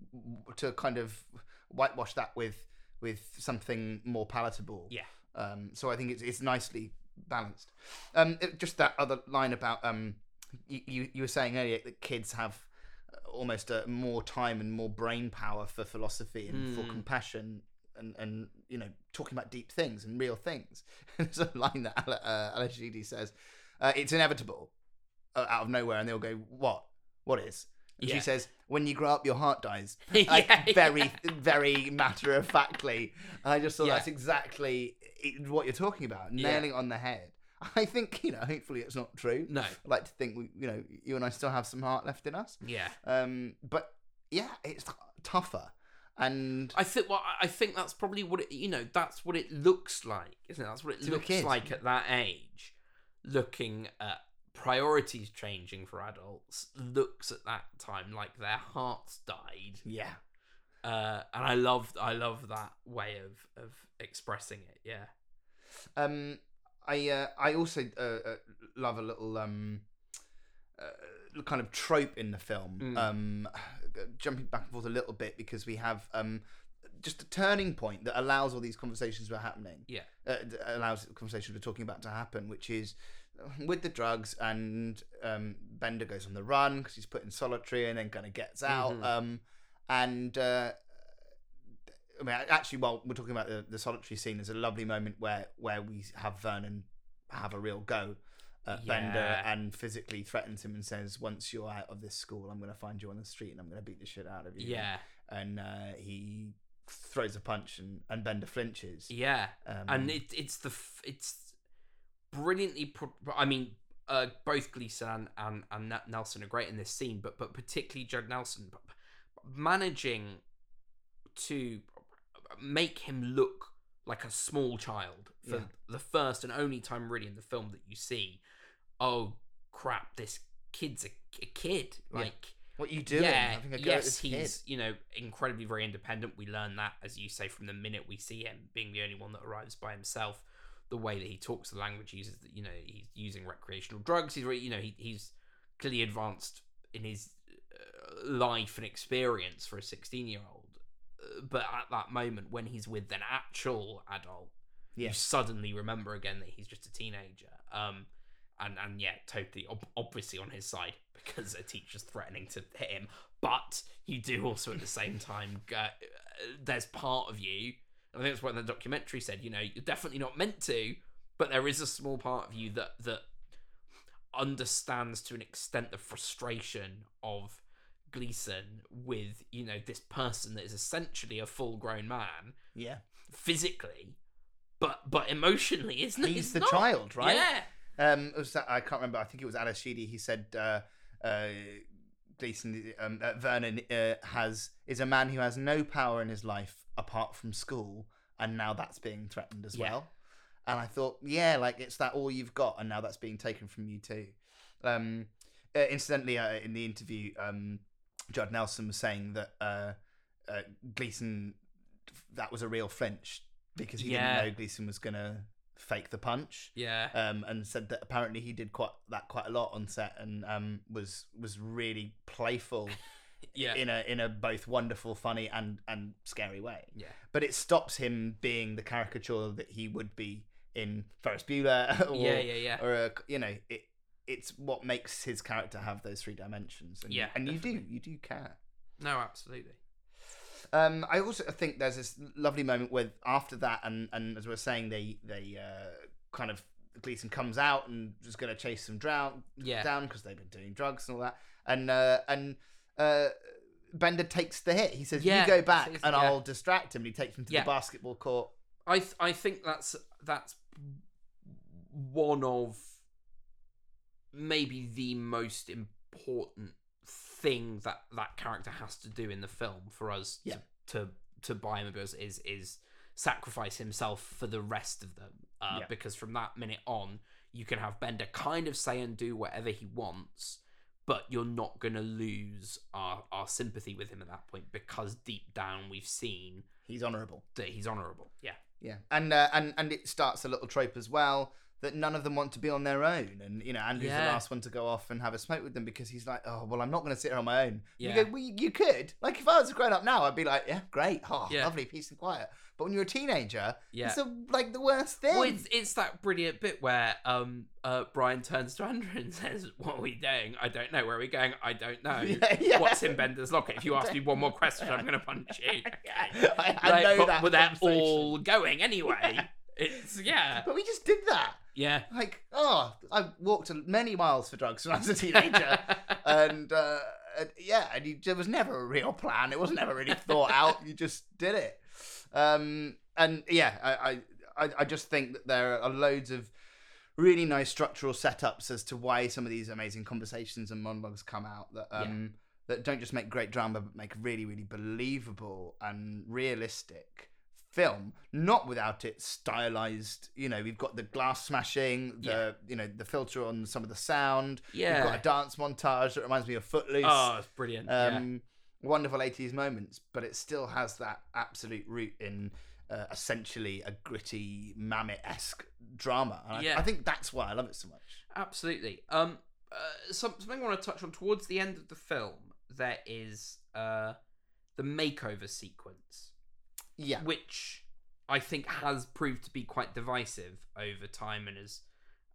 to kind of whitewash that with with something more palatable. Yeah. Um, so I think it's it's nicely balanced. Um, it- just that other line about um, you, you you were saying earlier that kids have uh, almost uh, more time and more brain power for philosophy and for Mm. compassion and and you know talking about deep things and real things. (laughs) There's a line that Ala- uh, says, uh, "It's inevitable," uh, out of nowhere, and they'll go, "What? What is?" And Yeah. she says, "When you grow up, your heart dies." (laughs) Yeah, Like yeah. very, very matter of factly. And I just thought Yeah. that's exactly what you're talking about, Yeah. nailing it on the head. (laughs) I think you know. Hopefully, it's not true. no, I like to think we, you know, you and I still have some heart left in us. yeah. Um, but yeah, it's t- tougher, and I think well, I- I think that's probably what it you know that's what it looks like, isn't it? That's what it looks like at that age, looking at priorities changing for adults. Looks at that time like their hearts died, yeah, uh, and I love I love that way of of expressing it. Yeah, Um, I uh, I also uh, uh, love a little um, uh, kind of trope in the film. Mm. Um, jumping back and forth a little bit because we have um, just a turning point that allows all these conversations were happening. Yeah. uh, allows the conversations we're talking about to happen, which is with the drugs and um, Bender goes on the run because he's put in solitary and then kind of gets out. Mhm. Um, and uh, I mean, actually, while we're talking about the, the solitary scene, there's a lovely moment where where we have Vernon have a real go at Bender and physically threatens him and says, "Once you're out of this school, I'm going to find you on the street and I'm going to beat the shit out of you." yeah, and uh, he throws a punch and, and Bender flinches. yeah. Um, and it, it's the f- it's brilliantly pro- I mean uh, both Gleason and, and and Nelson are great in this scene but but particularly Judd Nelson but managing to make him look like a small child for Yeah. the first and only time really in the film that you see oh crap this kid's a, a kid Yeah. like what you doing? yeah, Having a go at yes, he's kid. you know incredibly very independent. We learn that, as you say, from the minute we see him being the only one that arrives by himself. The way that he talks, the language he uses, you know he's using recreational drugs. He's really, you know he, he's clearly advanced in his uh, life and experience for a sixteen-year-old. Uh, but at that moment, when he's with an actual adult, you suddenly remember again that he's just a teenager. Um, and and yeah, totally, ob- obviously on his side (laughs) because a teacher's threatening to hit him. But you do also at the same time, go, uh, there's part of you. I think it's what the documentary said. You know, you're definitely not meant to, but there is a small part of you that that understands to an extent the frustration of Gleason with you know this person that is essentially a full grown man Yeah. physically, but but emotionally, isn't? He's It's the not. child, right? Yeah, Um, was I can't remember. I think it was Ally Sheedy. He said, uh, uh, Gleason, um, uh, Vernon uh, has is a man who has no power in his life apart from school, and now that's being threatened as Yeah. well. And I thought, yeah, like it's that all you've got, and now that's being taken from you too. Um, uh, incidentally, uh, in the interview, um, Judd Nelson was saying that uh, uh, Gleason that was a real flinch because he Yeah. didn't know Gleason was gonna fake the punch yeah, um, and said that apparently he did quite that quite a lot on set and um, was was really playful (laughs) yeah, in a in a both wonderful, funny and and scary way. yeah. But it stops him being the caricature that he would be in Ferris Bueller (laughs) or yeah, yeah, yeah. or a, you know it. It's what makes his character have those three dimensions, and Yeah, and you do you do care. No, absolutely. Um, I also think there's this lovely moment with after that, and, and as we are saying, they they uh, kind of Gleason comes out and is going to chase them drown, Yeah. down because they've been doing drugs and all that. And uh, and uh, Bender takes the hit. He says, Yeah, "You go back, and yeah. I'll distract him." He takes him to Yeah. the basketball court. I th- I think that's that's one of maybe the most important thing that that character has to do in the film for us Yeah. to, to to buy him a because is is sacrifice himself for the rest of them uh, Yeah. because from that minute on you can have Bender kind of say and do whatever he wants but you're not going to lose our, our sympathy with him at that point because deep down we've seen He's honourable. that he's honorable yeah Yeah, and uh, and and it starts a little trope as well that none of them want to be on their own, and you know Andrew's the last one to go off and have a smoke with them because he's like, oh well, I'm not going to sit here on my own. Yeah. You go, well, you, you could. Like if I was a grown up now, I'd be like, yeah, great, oh, Yeah. lovely, peace and quiet. But when you're a teenager, Yeah. it's a, like the worst thing. Well, it's, it's that brilliant bit where um uh Brian turns to Andrew and (laughs) says, "What are we doing? I don't know. Where are we going? I don't know. (laughs) Yeah, yeah. What's in Bender's locker? If you (laughs) ask me one more question, I'm going to punch you." I, I Like, know but, that. but they're all going anyway. It's yeah, But we just did that. Yeah. Like, oh, I walked many miles for drugs when I was a teenager. (laughs) and uh, and yeah, and you, there was never a real plan. It was never really thought out. You just did it. Um, and yeah, I, I, I- I just think that there are loads of really nice structural setups as to why some of these amazing conversations and monologues come out that um, that don't just make great drama but make really really believable and realistic film not without it stylized you know we've got the glass smashing the Yeah. you know the filter on some of the sound Yeah. we've got a dance montage that reminds me of footloose Oh, it's brilliant. yeah. um, wonderful 80s moments, but it still has that absolute root in uh, essentially a gritty, Mamet esque drama. And I- Yeah. I, think that's why I love it so much. Absolutely. Um, uh, some, something I want to touch on towards the end of the film. There is uh the makeover sequence. Yeah. which I think has proved to be quite divisive over time and as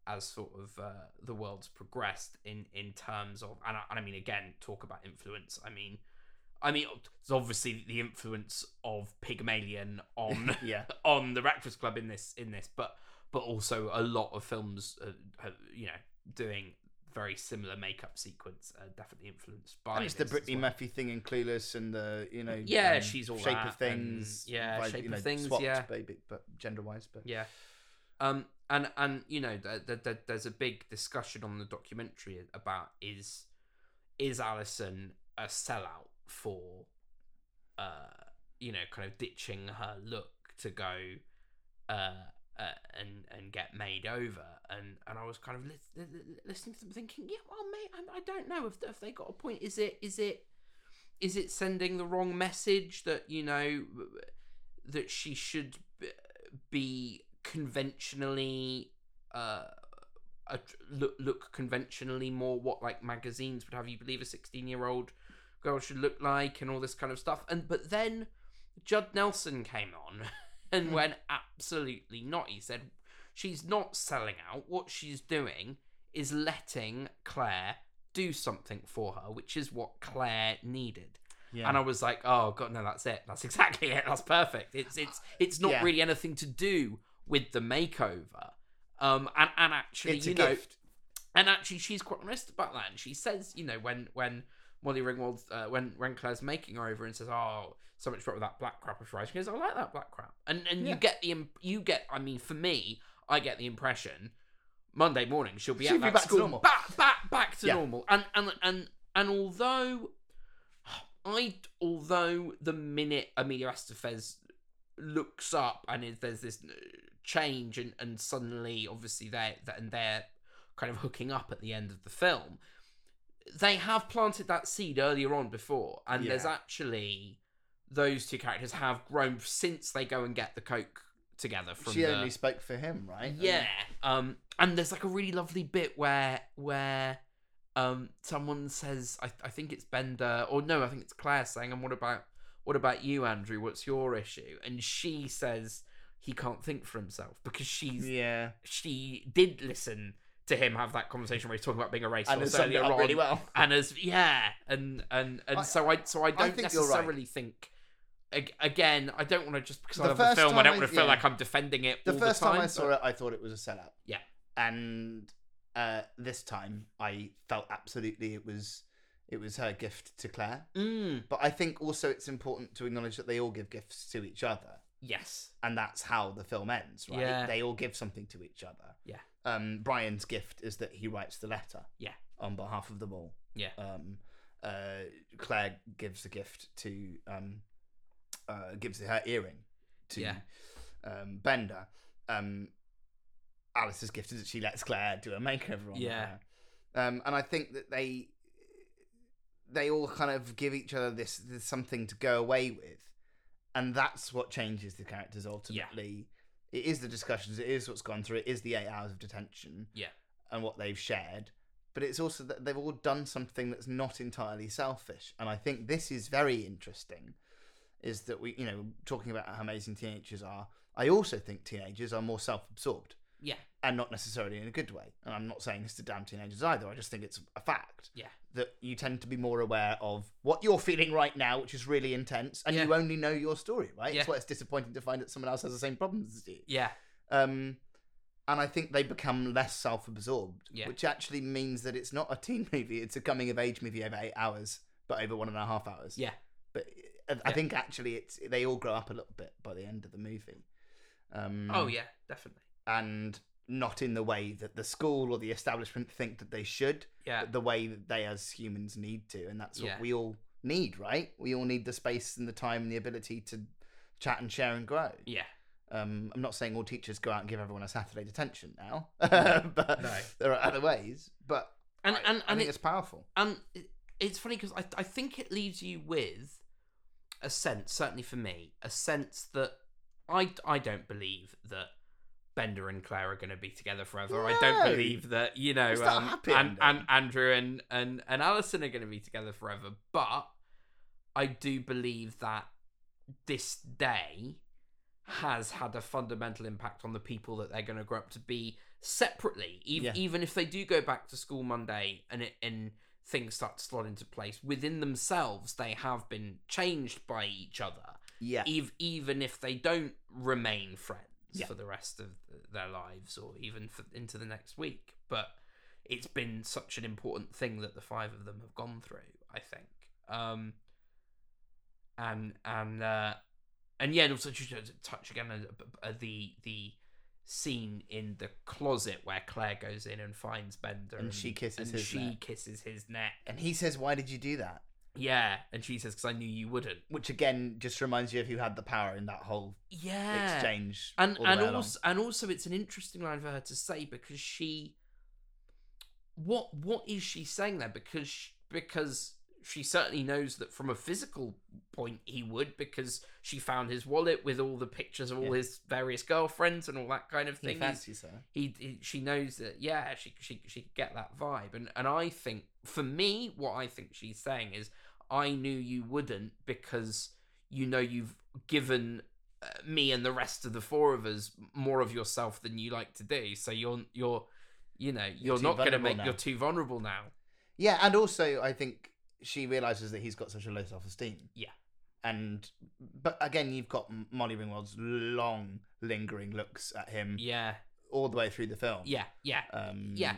as sort of uh, the world's progressed in in terms of and I, and I mean again talk about influence. I mean, I mean it's obviously the influence of Pygmalion on (laughs) Yeah. (laughs) on the Breakfast Club in this in this, but but also a lot of films, uh, you know, doing very similar makeup sequence, uh, definitely influenced by. And it's the Brittany well. Murphy thing in Clueless and the, you know, Yeah, um, she's all Shape that of Things. and- yeah, vibe, Shape you of know, Things, swapped, yeah. Baby, but gender wise. But Yeah. Um, and and you know, th th th there's a big discussion on the documentary about is is Alison a sellout for, uh, you know, kind of ditching her look to go, uh, uh and and get made over, and and I was kind of li- li- li- listening to them, thinking, yeah, well, mate, I, I don't know if if they got a point. Is it is it is it sending the wrong message that you know that she should be conventionally uh a, look look conventionally more what like magazines would have you believe a 16 year old girl should look like and all this kind of stuff? And but then Judd Nelson came on (laughs) and went absolutely not he said she's not selling out what she's doing is letting Claire do something for her which is what Claire needed yeah. and I was like, "Oh god, no, that's it. That's (laughs) exactly it. That's perfect. It's it's it's not Yeah. really anything to do with the makeover." Um, and and actually, you know, gift. and actually, she's quite honest about that. And she says, you know, when when Molly Ringwald, uh, when when Claire's making her over and says, "Oh, so much with that black crap of fries," she goes, "I like that black crap." And and Yeah. you get the im- you get. I mean, for me, I get the impression Monday morning she'll be She'll at be back to normal. back back back to Yeah. normal. And and and and although I although the minute Emilio Estevez looks up and is, there's this change and, and suddenly obviously they're and they're kind of hooking up at the end of the film they have planted that seed earlier on before and there's Yeah. actually those two characters have grown since they go and get the coke together from She the, only spoke for him, right? yeah. Um and there's like a really lovely bit where where um someone says I I think it's Bender or no, I think it's Claire saying, and what about what about you, Andrew? What's your issue? And she says he can't think for himself because she's Yeah. she did listen to him have that conversation where he's talking about being a racist And has it earlier on. really well. And as yeah, and and and I- so I so I don't think you're right. necessarily think again, I don't want to just because I The love the first film, I don't want to feel yeah. like I'm defending it. The all first the time, time I but- saw it, I thought it was a sellout. Yeah. and uh, this time I felt absolutely it was it was her gift to Claire. Mm. But I think also it's important to acknowledge that they all give gifts to each other, Yes. and that's how the film ends, right? Yeah. They all give something to each other. Yeah. Um, Brian's gift is that he writes the letter. Yeah. On behalf of them all. Yeah. Um, uh, Claire gives the gift to um, uh, gives her earring to Yeah. um, Bender. Um, Alice's gift is that she lets Claire do a makeover on Yeah. her. Um, and I think that they they all kind of give each other this, this something to go away with, and that's what changes the characters ultimately. It is the discussions. It is what's gone through. It is the eight hours of detention. Yeah. and what they've shared. But it's also that they've all done something that's not entirely selfish, and I think this is very interesting. Is that we, you know, talking about how amazing teenagers are. I also think teenagers are more self-absorbed Yeah. and not necessarily in a good way. And I'm not saying this to damn teenagers either. I just think it's a fact. Yeah. That you tend to be more aware of what you're feeling right now, which is really intense, and Yeah. you only know your story, right? Yeah. It's why it's disappointing to find that someone else has the same problems as you. Yeah. Um, and I think they become less self-absorbed, Yeah. which actually means that it's not a teen (laughs) movie; it's a coming-of-age movie over eight hours, but over one and a half hours. Yeah. But I, I Yeah. think actually, it's they all grow up a little bit by the end of the movie. Um, Oh yeah, definitely. and not in the way that the school or the establishment think that they should, Yeah. but the way that they as humans need to, and that's what Yeah. we all need, right? We all need the space and the time and the ability to chat and share and grow. Yeah. Um, I'm not saying all teachers go out and give everyone a Saturday detention now, (laughs) No. but No. there are other ways. But And I, and I and think it, it's powerful. and it's funny because I I think it leaves you with a sense, certainly for me, a sense that I I don't believe that Bender and Claire are going to be together forever. I don't believe that you know a um, and, and. Andrew and and and Alison are going to be together forever. But I do believe that this day has had a fundamental impact on the people that they're going to grow up to be separately. Even Yeah. even if they do go back to school Monday and it and things start to slot into place within themselves, they have been changed by each other. Yeah, Ev- even if they don't remain friends Yeah. for the rest of their lives or even for, into the next week. But it's been such an important thing that the five of them have gone through. I think. Um, and and uh, and yeah, and also just to touch again uh, the the scene in the closet where Claire goes in and finds Bender And she kisses and his she neck. kisses his neck. and he says, "Why did you do that?" Yeah, and she says, "Because I knew you wouldn't." Which again just reminds you of who had the power in that whole Yeah, exchange. and and way along. also and also it's an interesting line for her to say because she what what is she saying there because sh because she certainly knows that from a physical point he would because she found his wallet with all the pictures of all Yeah. his various girlfriends and all that kind of he thing He's- fancies her. he, he she knows that yeah she she she could get that vibe and and I think for me what I think she's saying is I knew you wouldn't because you know you've given uh, me and the rest of the four of us more of yourself than you like to do so you're you're you know you're, too not going to make now. you're too vulnerable now Yeah, and also I think she realizes that he's got such a low self-esteem. Yeah. And but again, you've got Molly Ringwald's long, lingering looks at him yeah all the way through the film. yeah yeah Um, yeah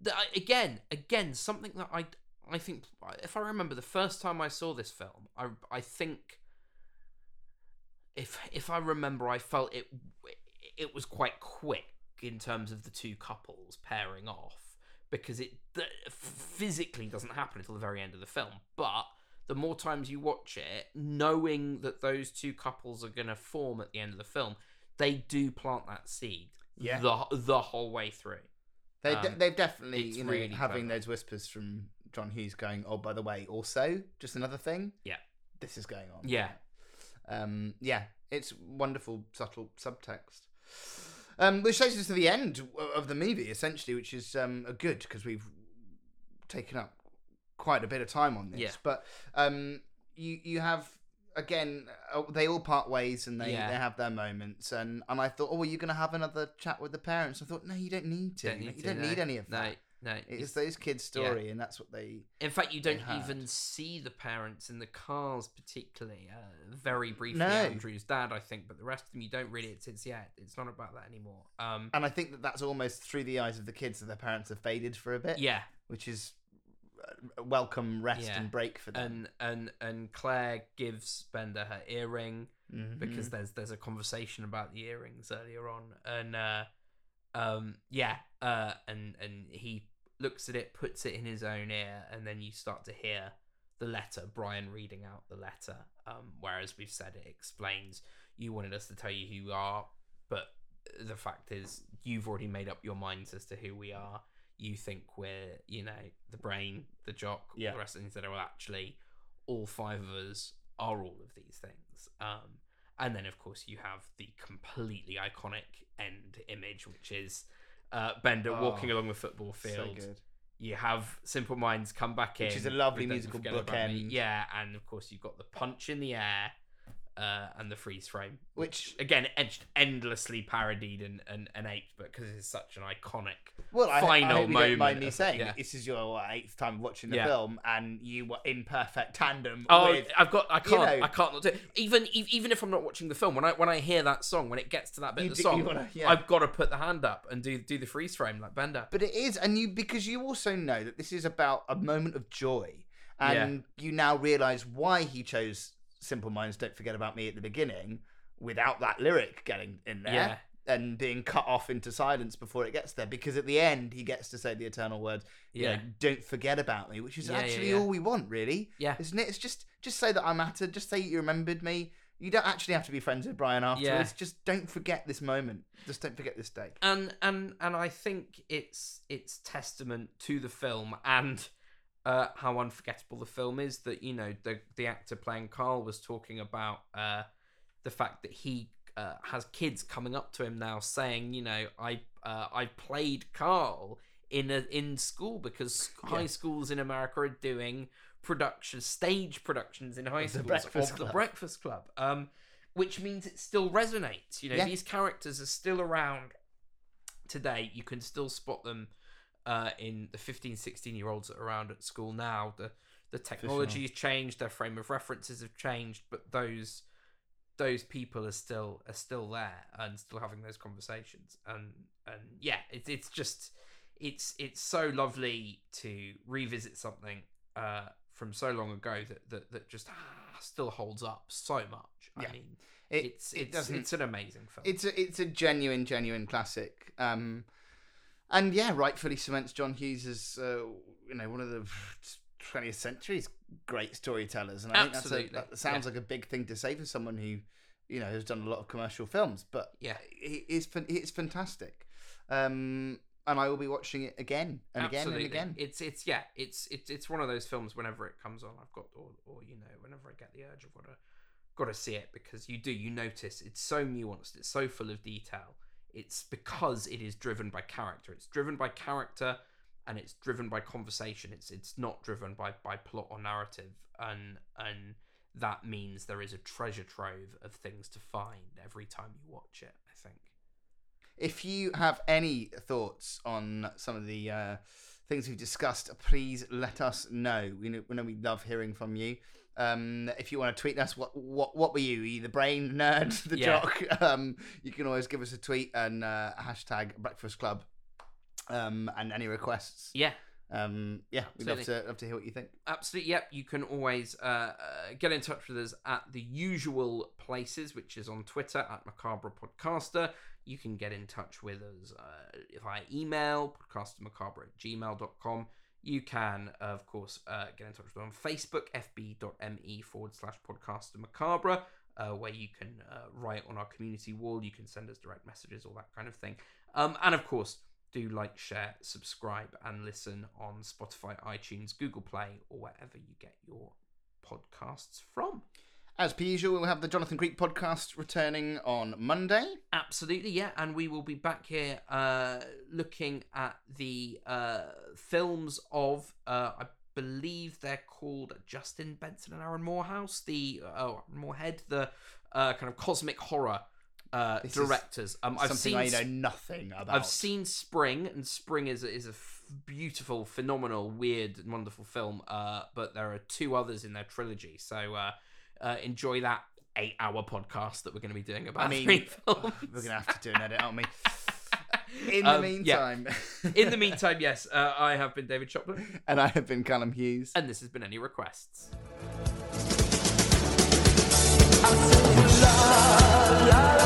the, again again something that i i think if i remember the first time i saw this film i i think if if i remember i felt it it was quite quick in terms of the two couples pairing off because it th- physically doesn't happen until the very end of the film but the more times you watch it knowing that those two couples are going to form at the end of the film they do plant that seed Yeah. the the whole way through They Um, they've definitely you know really having clever. those whispers from John Hughes going. Oh, by the way, also just another thing. Yeah. This is going on. Yeah. Um. Yeah. It's wonderful, subtle subtext. Um, which takes us to the end of the movie, essentially, which is um, a good because we've taken up quite a bit of time on this. Yeah. But um, you you have again, uh, they all part ways and they, Yeah. they have their moments. And, and I thought, oh, are you going to have another chat with the parents? I thought, no, you don't need to. Don't you need you to, don't no. need any of that. no. No, it's those kids' story, and that's what they. In fact, you don't even see the parents in the cars, particularly. Uh, very briefly, No. Andrew's dad, I think, but the rest of them, you don't really. It's, it's yeah, it's not about that anymore. Um, And I think that that's almost through the eyes of the kids that their parents have faded for a bit, yeah, which is a welcome rest Yeah. and break for them. and and and Claire gives Bender her earring Mhm. because there's there's a conversation about the earrings earlier on, and uh, um, yeah, uh, and and he looks at it, puts it in his own ear, and then you start to hear the letter, Brian reading out the letter. Um, whereas we've said it explains you wanted us to tell you who you are, but the fact is you've already made up your minds as to who we are. You think we're, you know, the brain, the jock, all the rest of the things that are actually all five of us are all of these things. Um, and then, of course, you have the completely iconic end image, which is uh, Bender Oh, walking along the football so field. good. You have Simple Minds come back in, Which is a lovely musical Forget About Me. bookend. Yeah, and of course you've got the punch in the air uh, and the freeze frame, Which again edged endlessly parodied and, and, and aped, but because it's such an iconic. Well, I, final I hope you don't mind moment me of- saying yeah. this is your what, eighth time watching the Yeah. film, and you were in perfect tandem Oh, with. I've got. I can't. know- I can't not do. It. Even e- even if I'm not watching the film, when I when I hear that song, when it gets to that bit You of the do- you song, wanna- yeah. I've got to put the hand up and do do the freeze frame like Bender. But it is, and you because you also know that this is about a moment of joy, and you now realise why he chose "Simple Minds Don't Forget About Me" at the beginning without that lyric getting in there. Yeah. And being cut off into silence before it gets there, because at the end he gets to say the eternal words, you Yeah. know, "Don't forget about me," which is Yeah, yeah, actually yeah. all we want, really. Yeah. isn't it? It's just just say that I mattered, just say you remembered me. You don't actually have to be friends with Brian afterwards. Just don't forget this moment. Just don't forget this day. and and and I think it's it's testament to the film and uh, how unforgettable the film is that you know the the actor playing Carl was talking about uh, the fact that he uh, has kids coming up to him now saying you know I uh, I played Carl in a, in school because (laughs) high schools in America are doing production stage productions in high schools Breakfast of the Breakfast Club. Um, which means it still resonates. You know, Yeah. these characters are still around today. You can still spot them uh, in the 15, 16 year olds that are around at school now. The the technology has changed, their frame of references have changed, but those those people are still are still there and still having those conversations. And and yeah, it's it's just it's it's so lovely to revisit something uh, from so long ago that that, that just ah, still holds up so much. I Yeah. mean, It, it's it it's doesn't. it's an amazing film. it's a it's a genuine genuine classic um and yeah rightfully cements john hughes as uh, you know one of the 20th century's great storytellers and i think Absolutely, that's a, that sounds yeah. like a big thing to say for someone who you know has done a lot of commercial films but Yeah. it is it's fantastic um and i will be watching it again and Absolutely. again and again It's it's yeah, it's it's it's one of those films. Whenever it comes on, I've got or or you know, whenever I get the urge, I've got to got to see it because you do you notice it's so nuanced, it's so full of detail. It's because it is driven by character. It's driven by character, and it's driven by conversation. It's it's not driven by by plot or narrative, and and that means there is a treasure trove of things to find every time you watch it. I think. If you have any thoughts on some of the uh, things we've discussed, please let us know. We know, we know we love hearing from you. Um, if you want to tweet us, what what what were you? You the brain nerd, (laughs) the Yeah. jock? (laughs) Um, you can always give us a tweet and uh, hashtag Breakfast Club. Um, and any requests. Yeah. Um, yeah, we'd love to love to hear what you think. Absolutely. Yep. You can always uh, uh, get in touch with us at the usual places, which is on Twitter at Macabre Podcaster. You can get in touch with us uh, via email, podcastermacabre at gmail.com. You can, of course, uh, get in touch with us on Facebook, fb.me forward slash podcaster macabre, uh, where you can uh, write on our community wall. You can send us direct messages, all that kind of thing. Um, and of course, do like, share, subscribe, and listen on Spotify, iTunes, Google Play, or wherever you get your podcasts from. As per usual, we'll have the Jonathan Creek podcast returning on Monday. Absolutely, yeah, and we will be back here uh, looking at the uh, films of, uh, I believe they're called Justin Benson and Aaron Morehouse, the oh Moorhead, the uh, kind of cosmic horror uh, directors. Um, I've Something seen I know nothing about. I've seen Spring, and Spring is is a f- beautiful, phenomenal, weird, and wonderful film. Uh, but there are two others in their trilogy, so uh, uh, enjoy that eight-hour podcast that we're going to be doing about I mean, three (laughs) films. (laughs) We're gonna have to do an edit, aren't we? (laughs) In the Um, yeah. meantime, In the meantime, yes, uh, I have been David Choplin, and I have been Callum Hughes. and this has been Any Requests. la la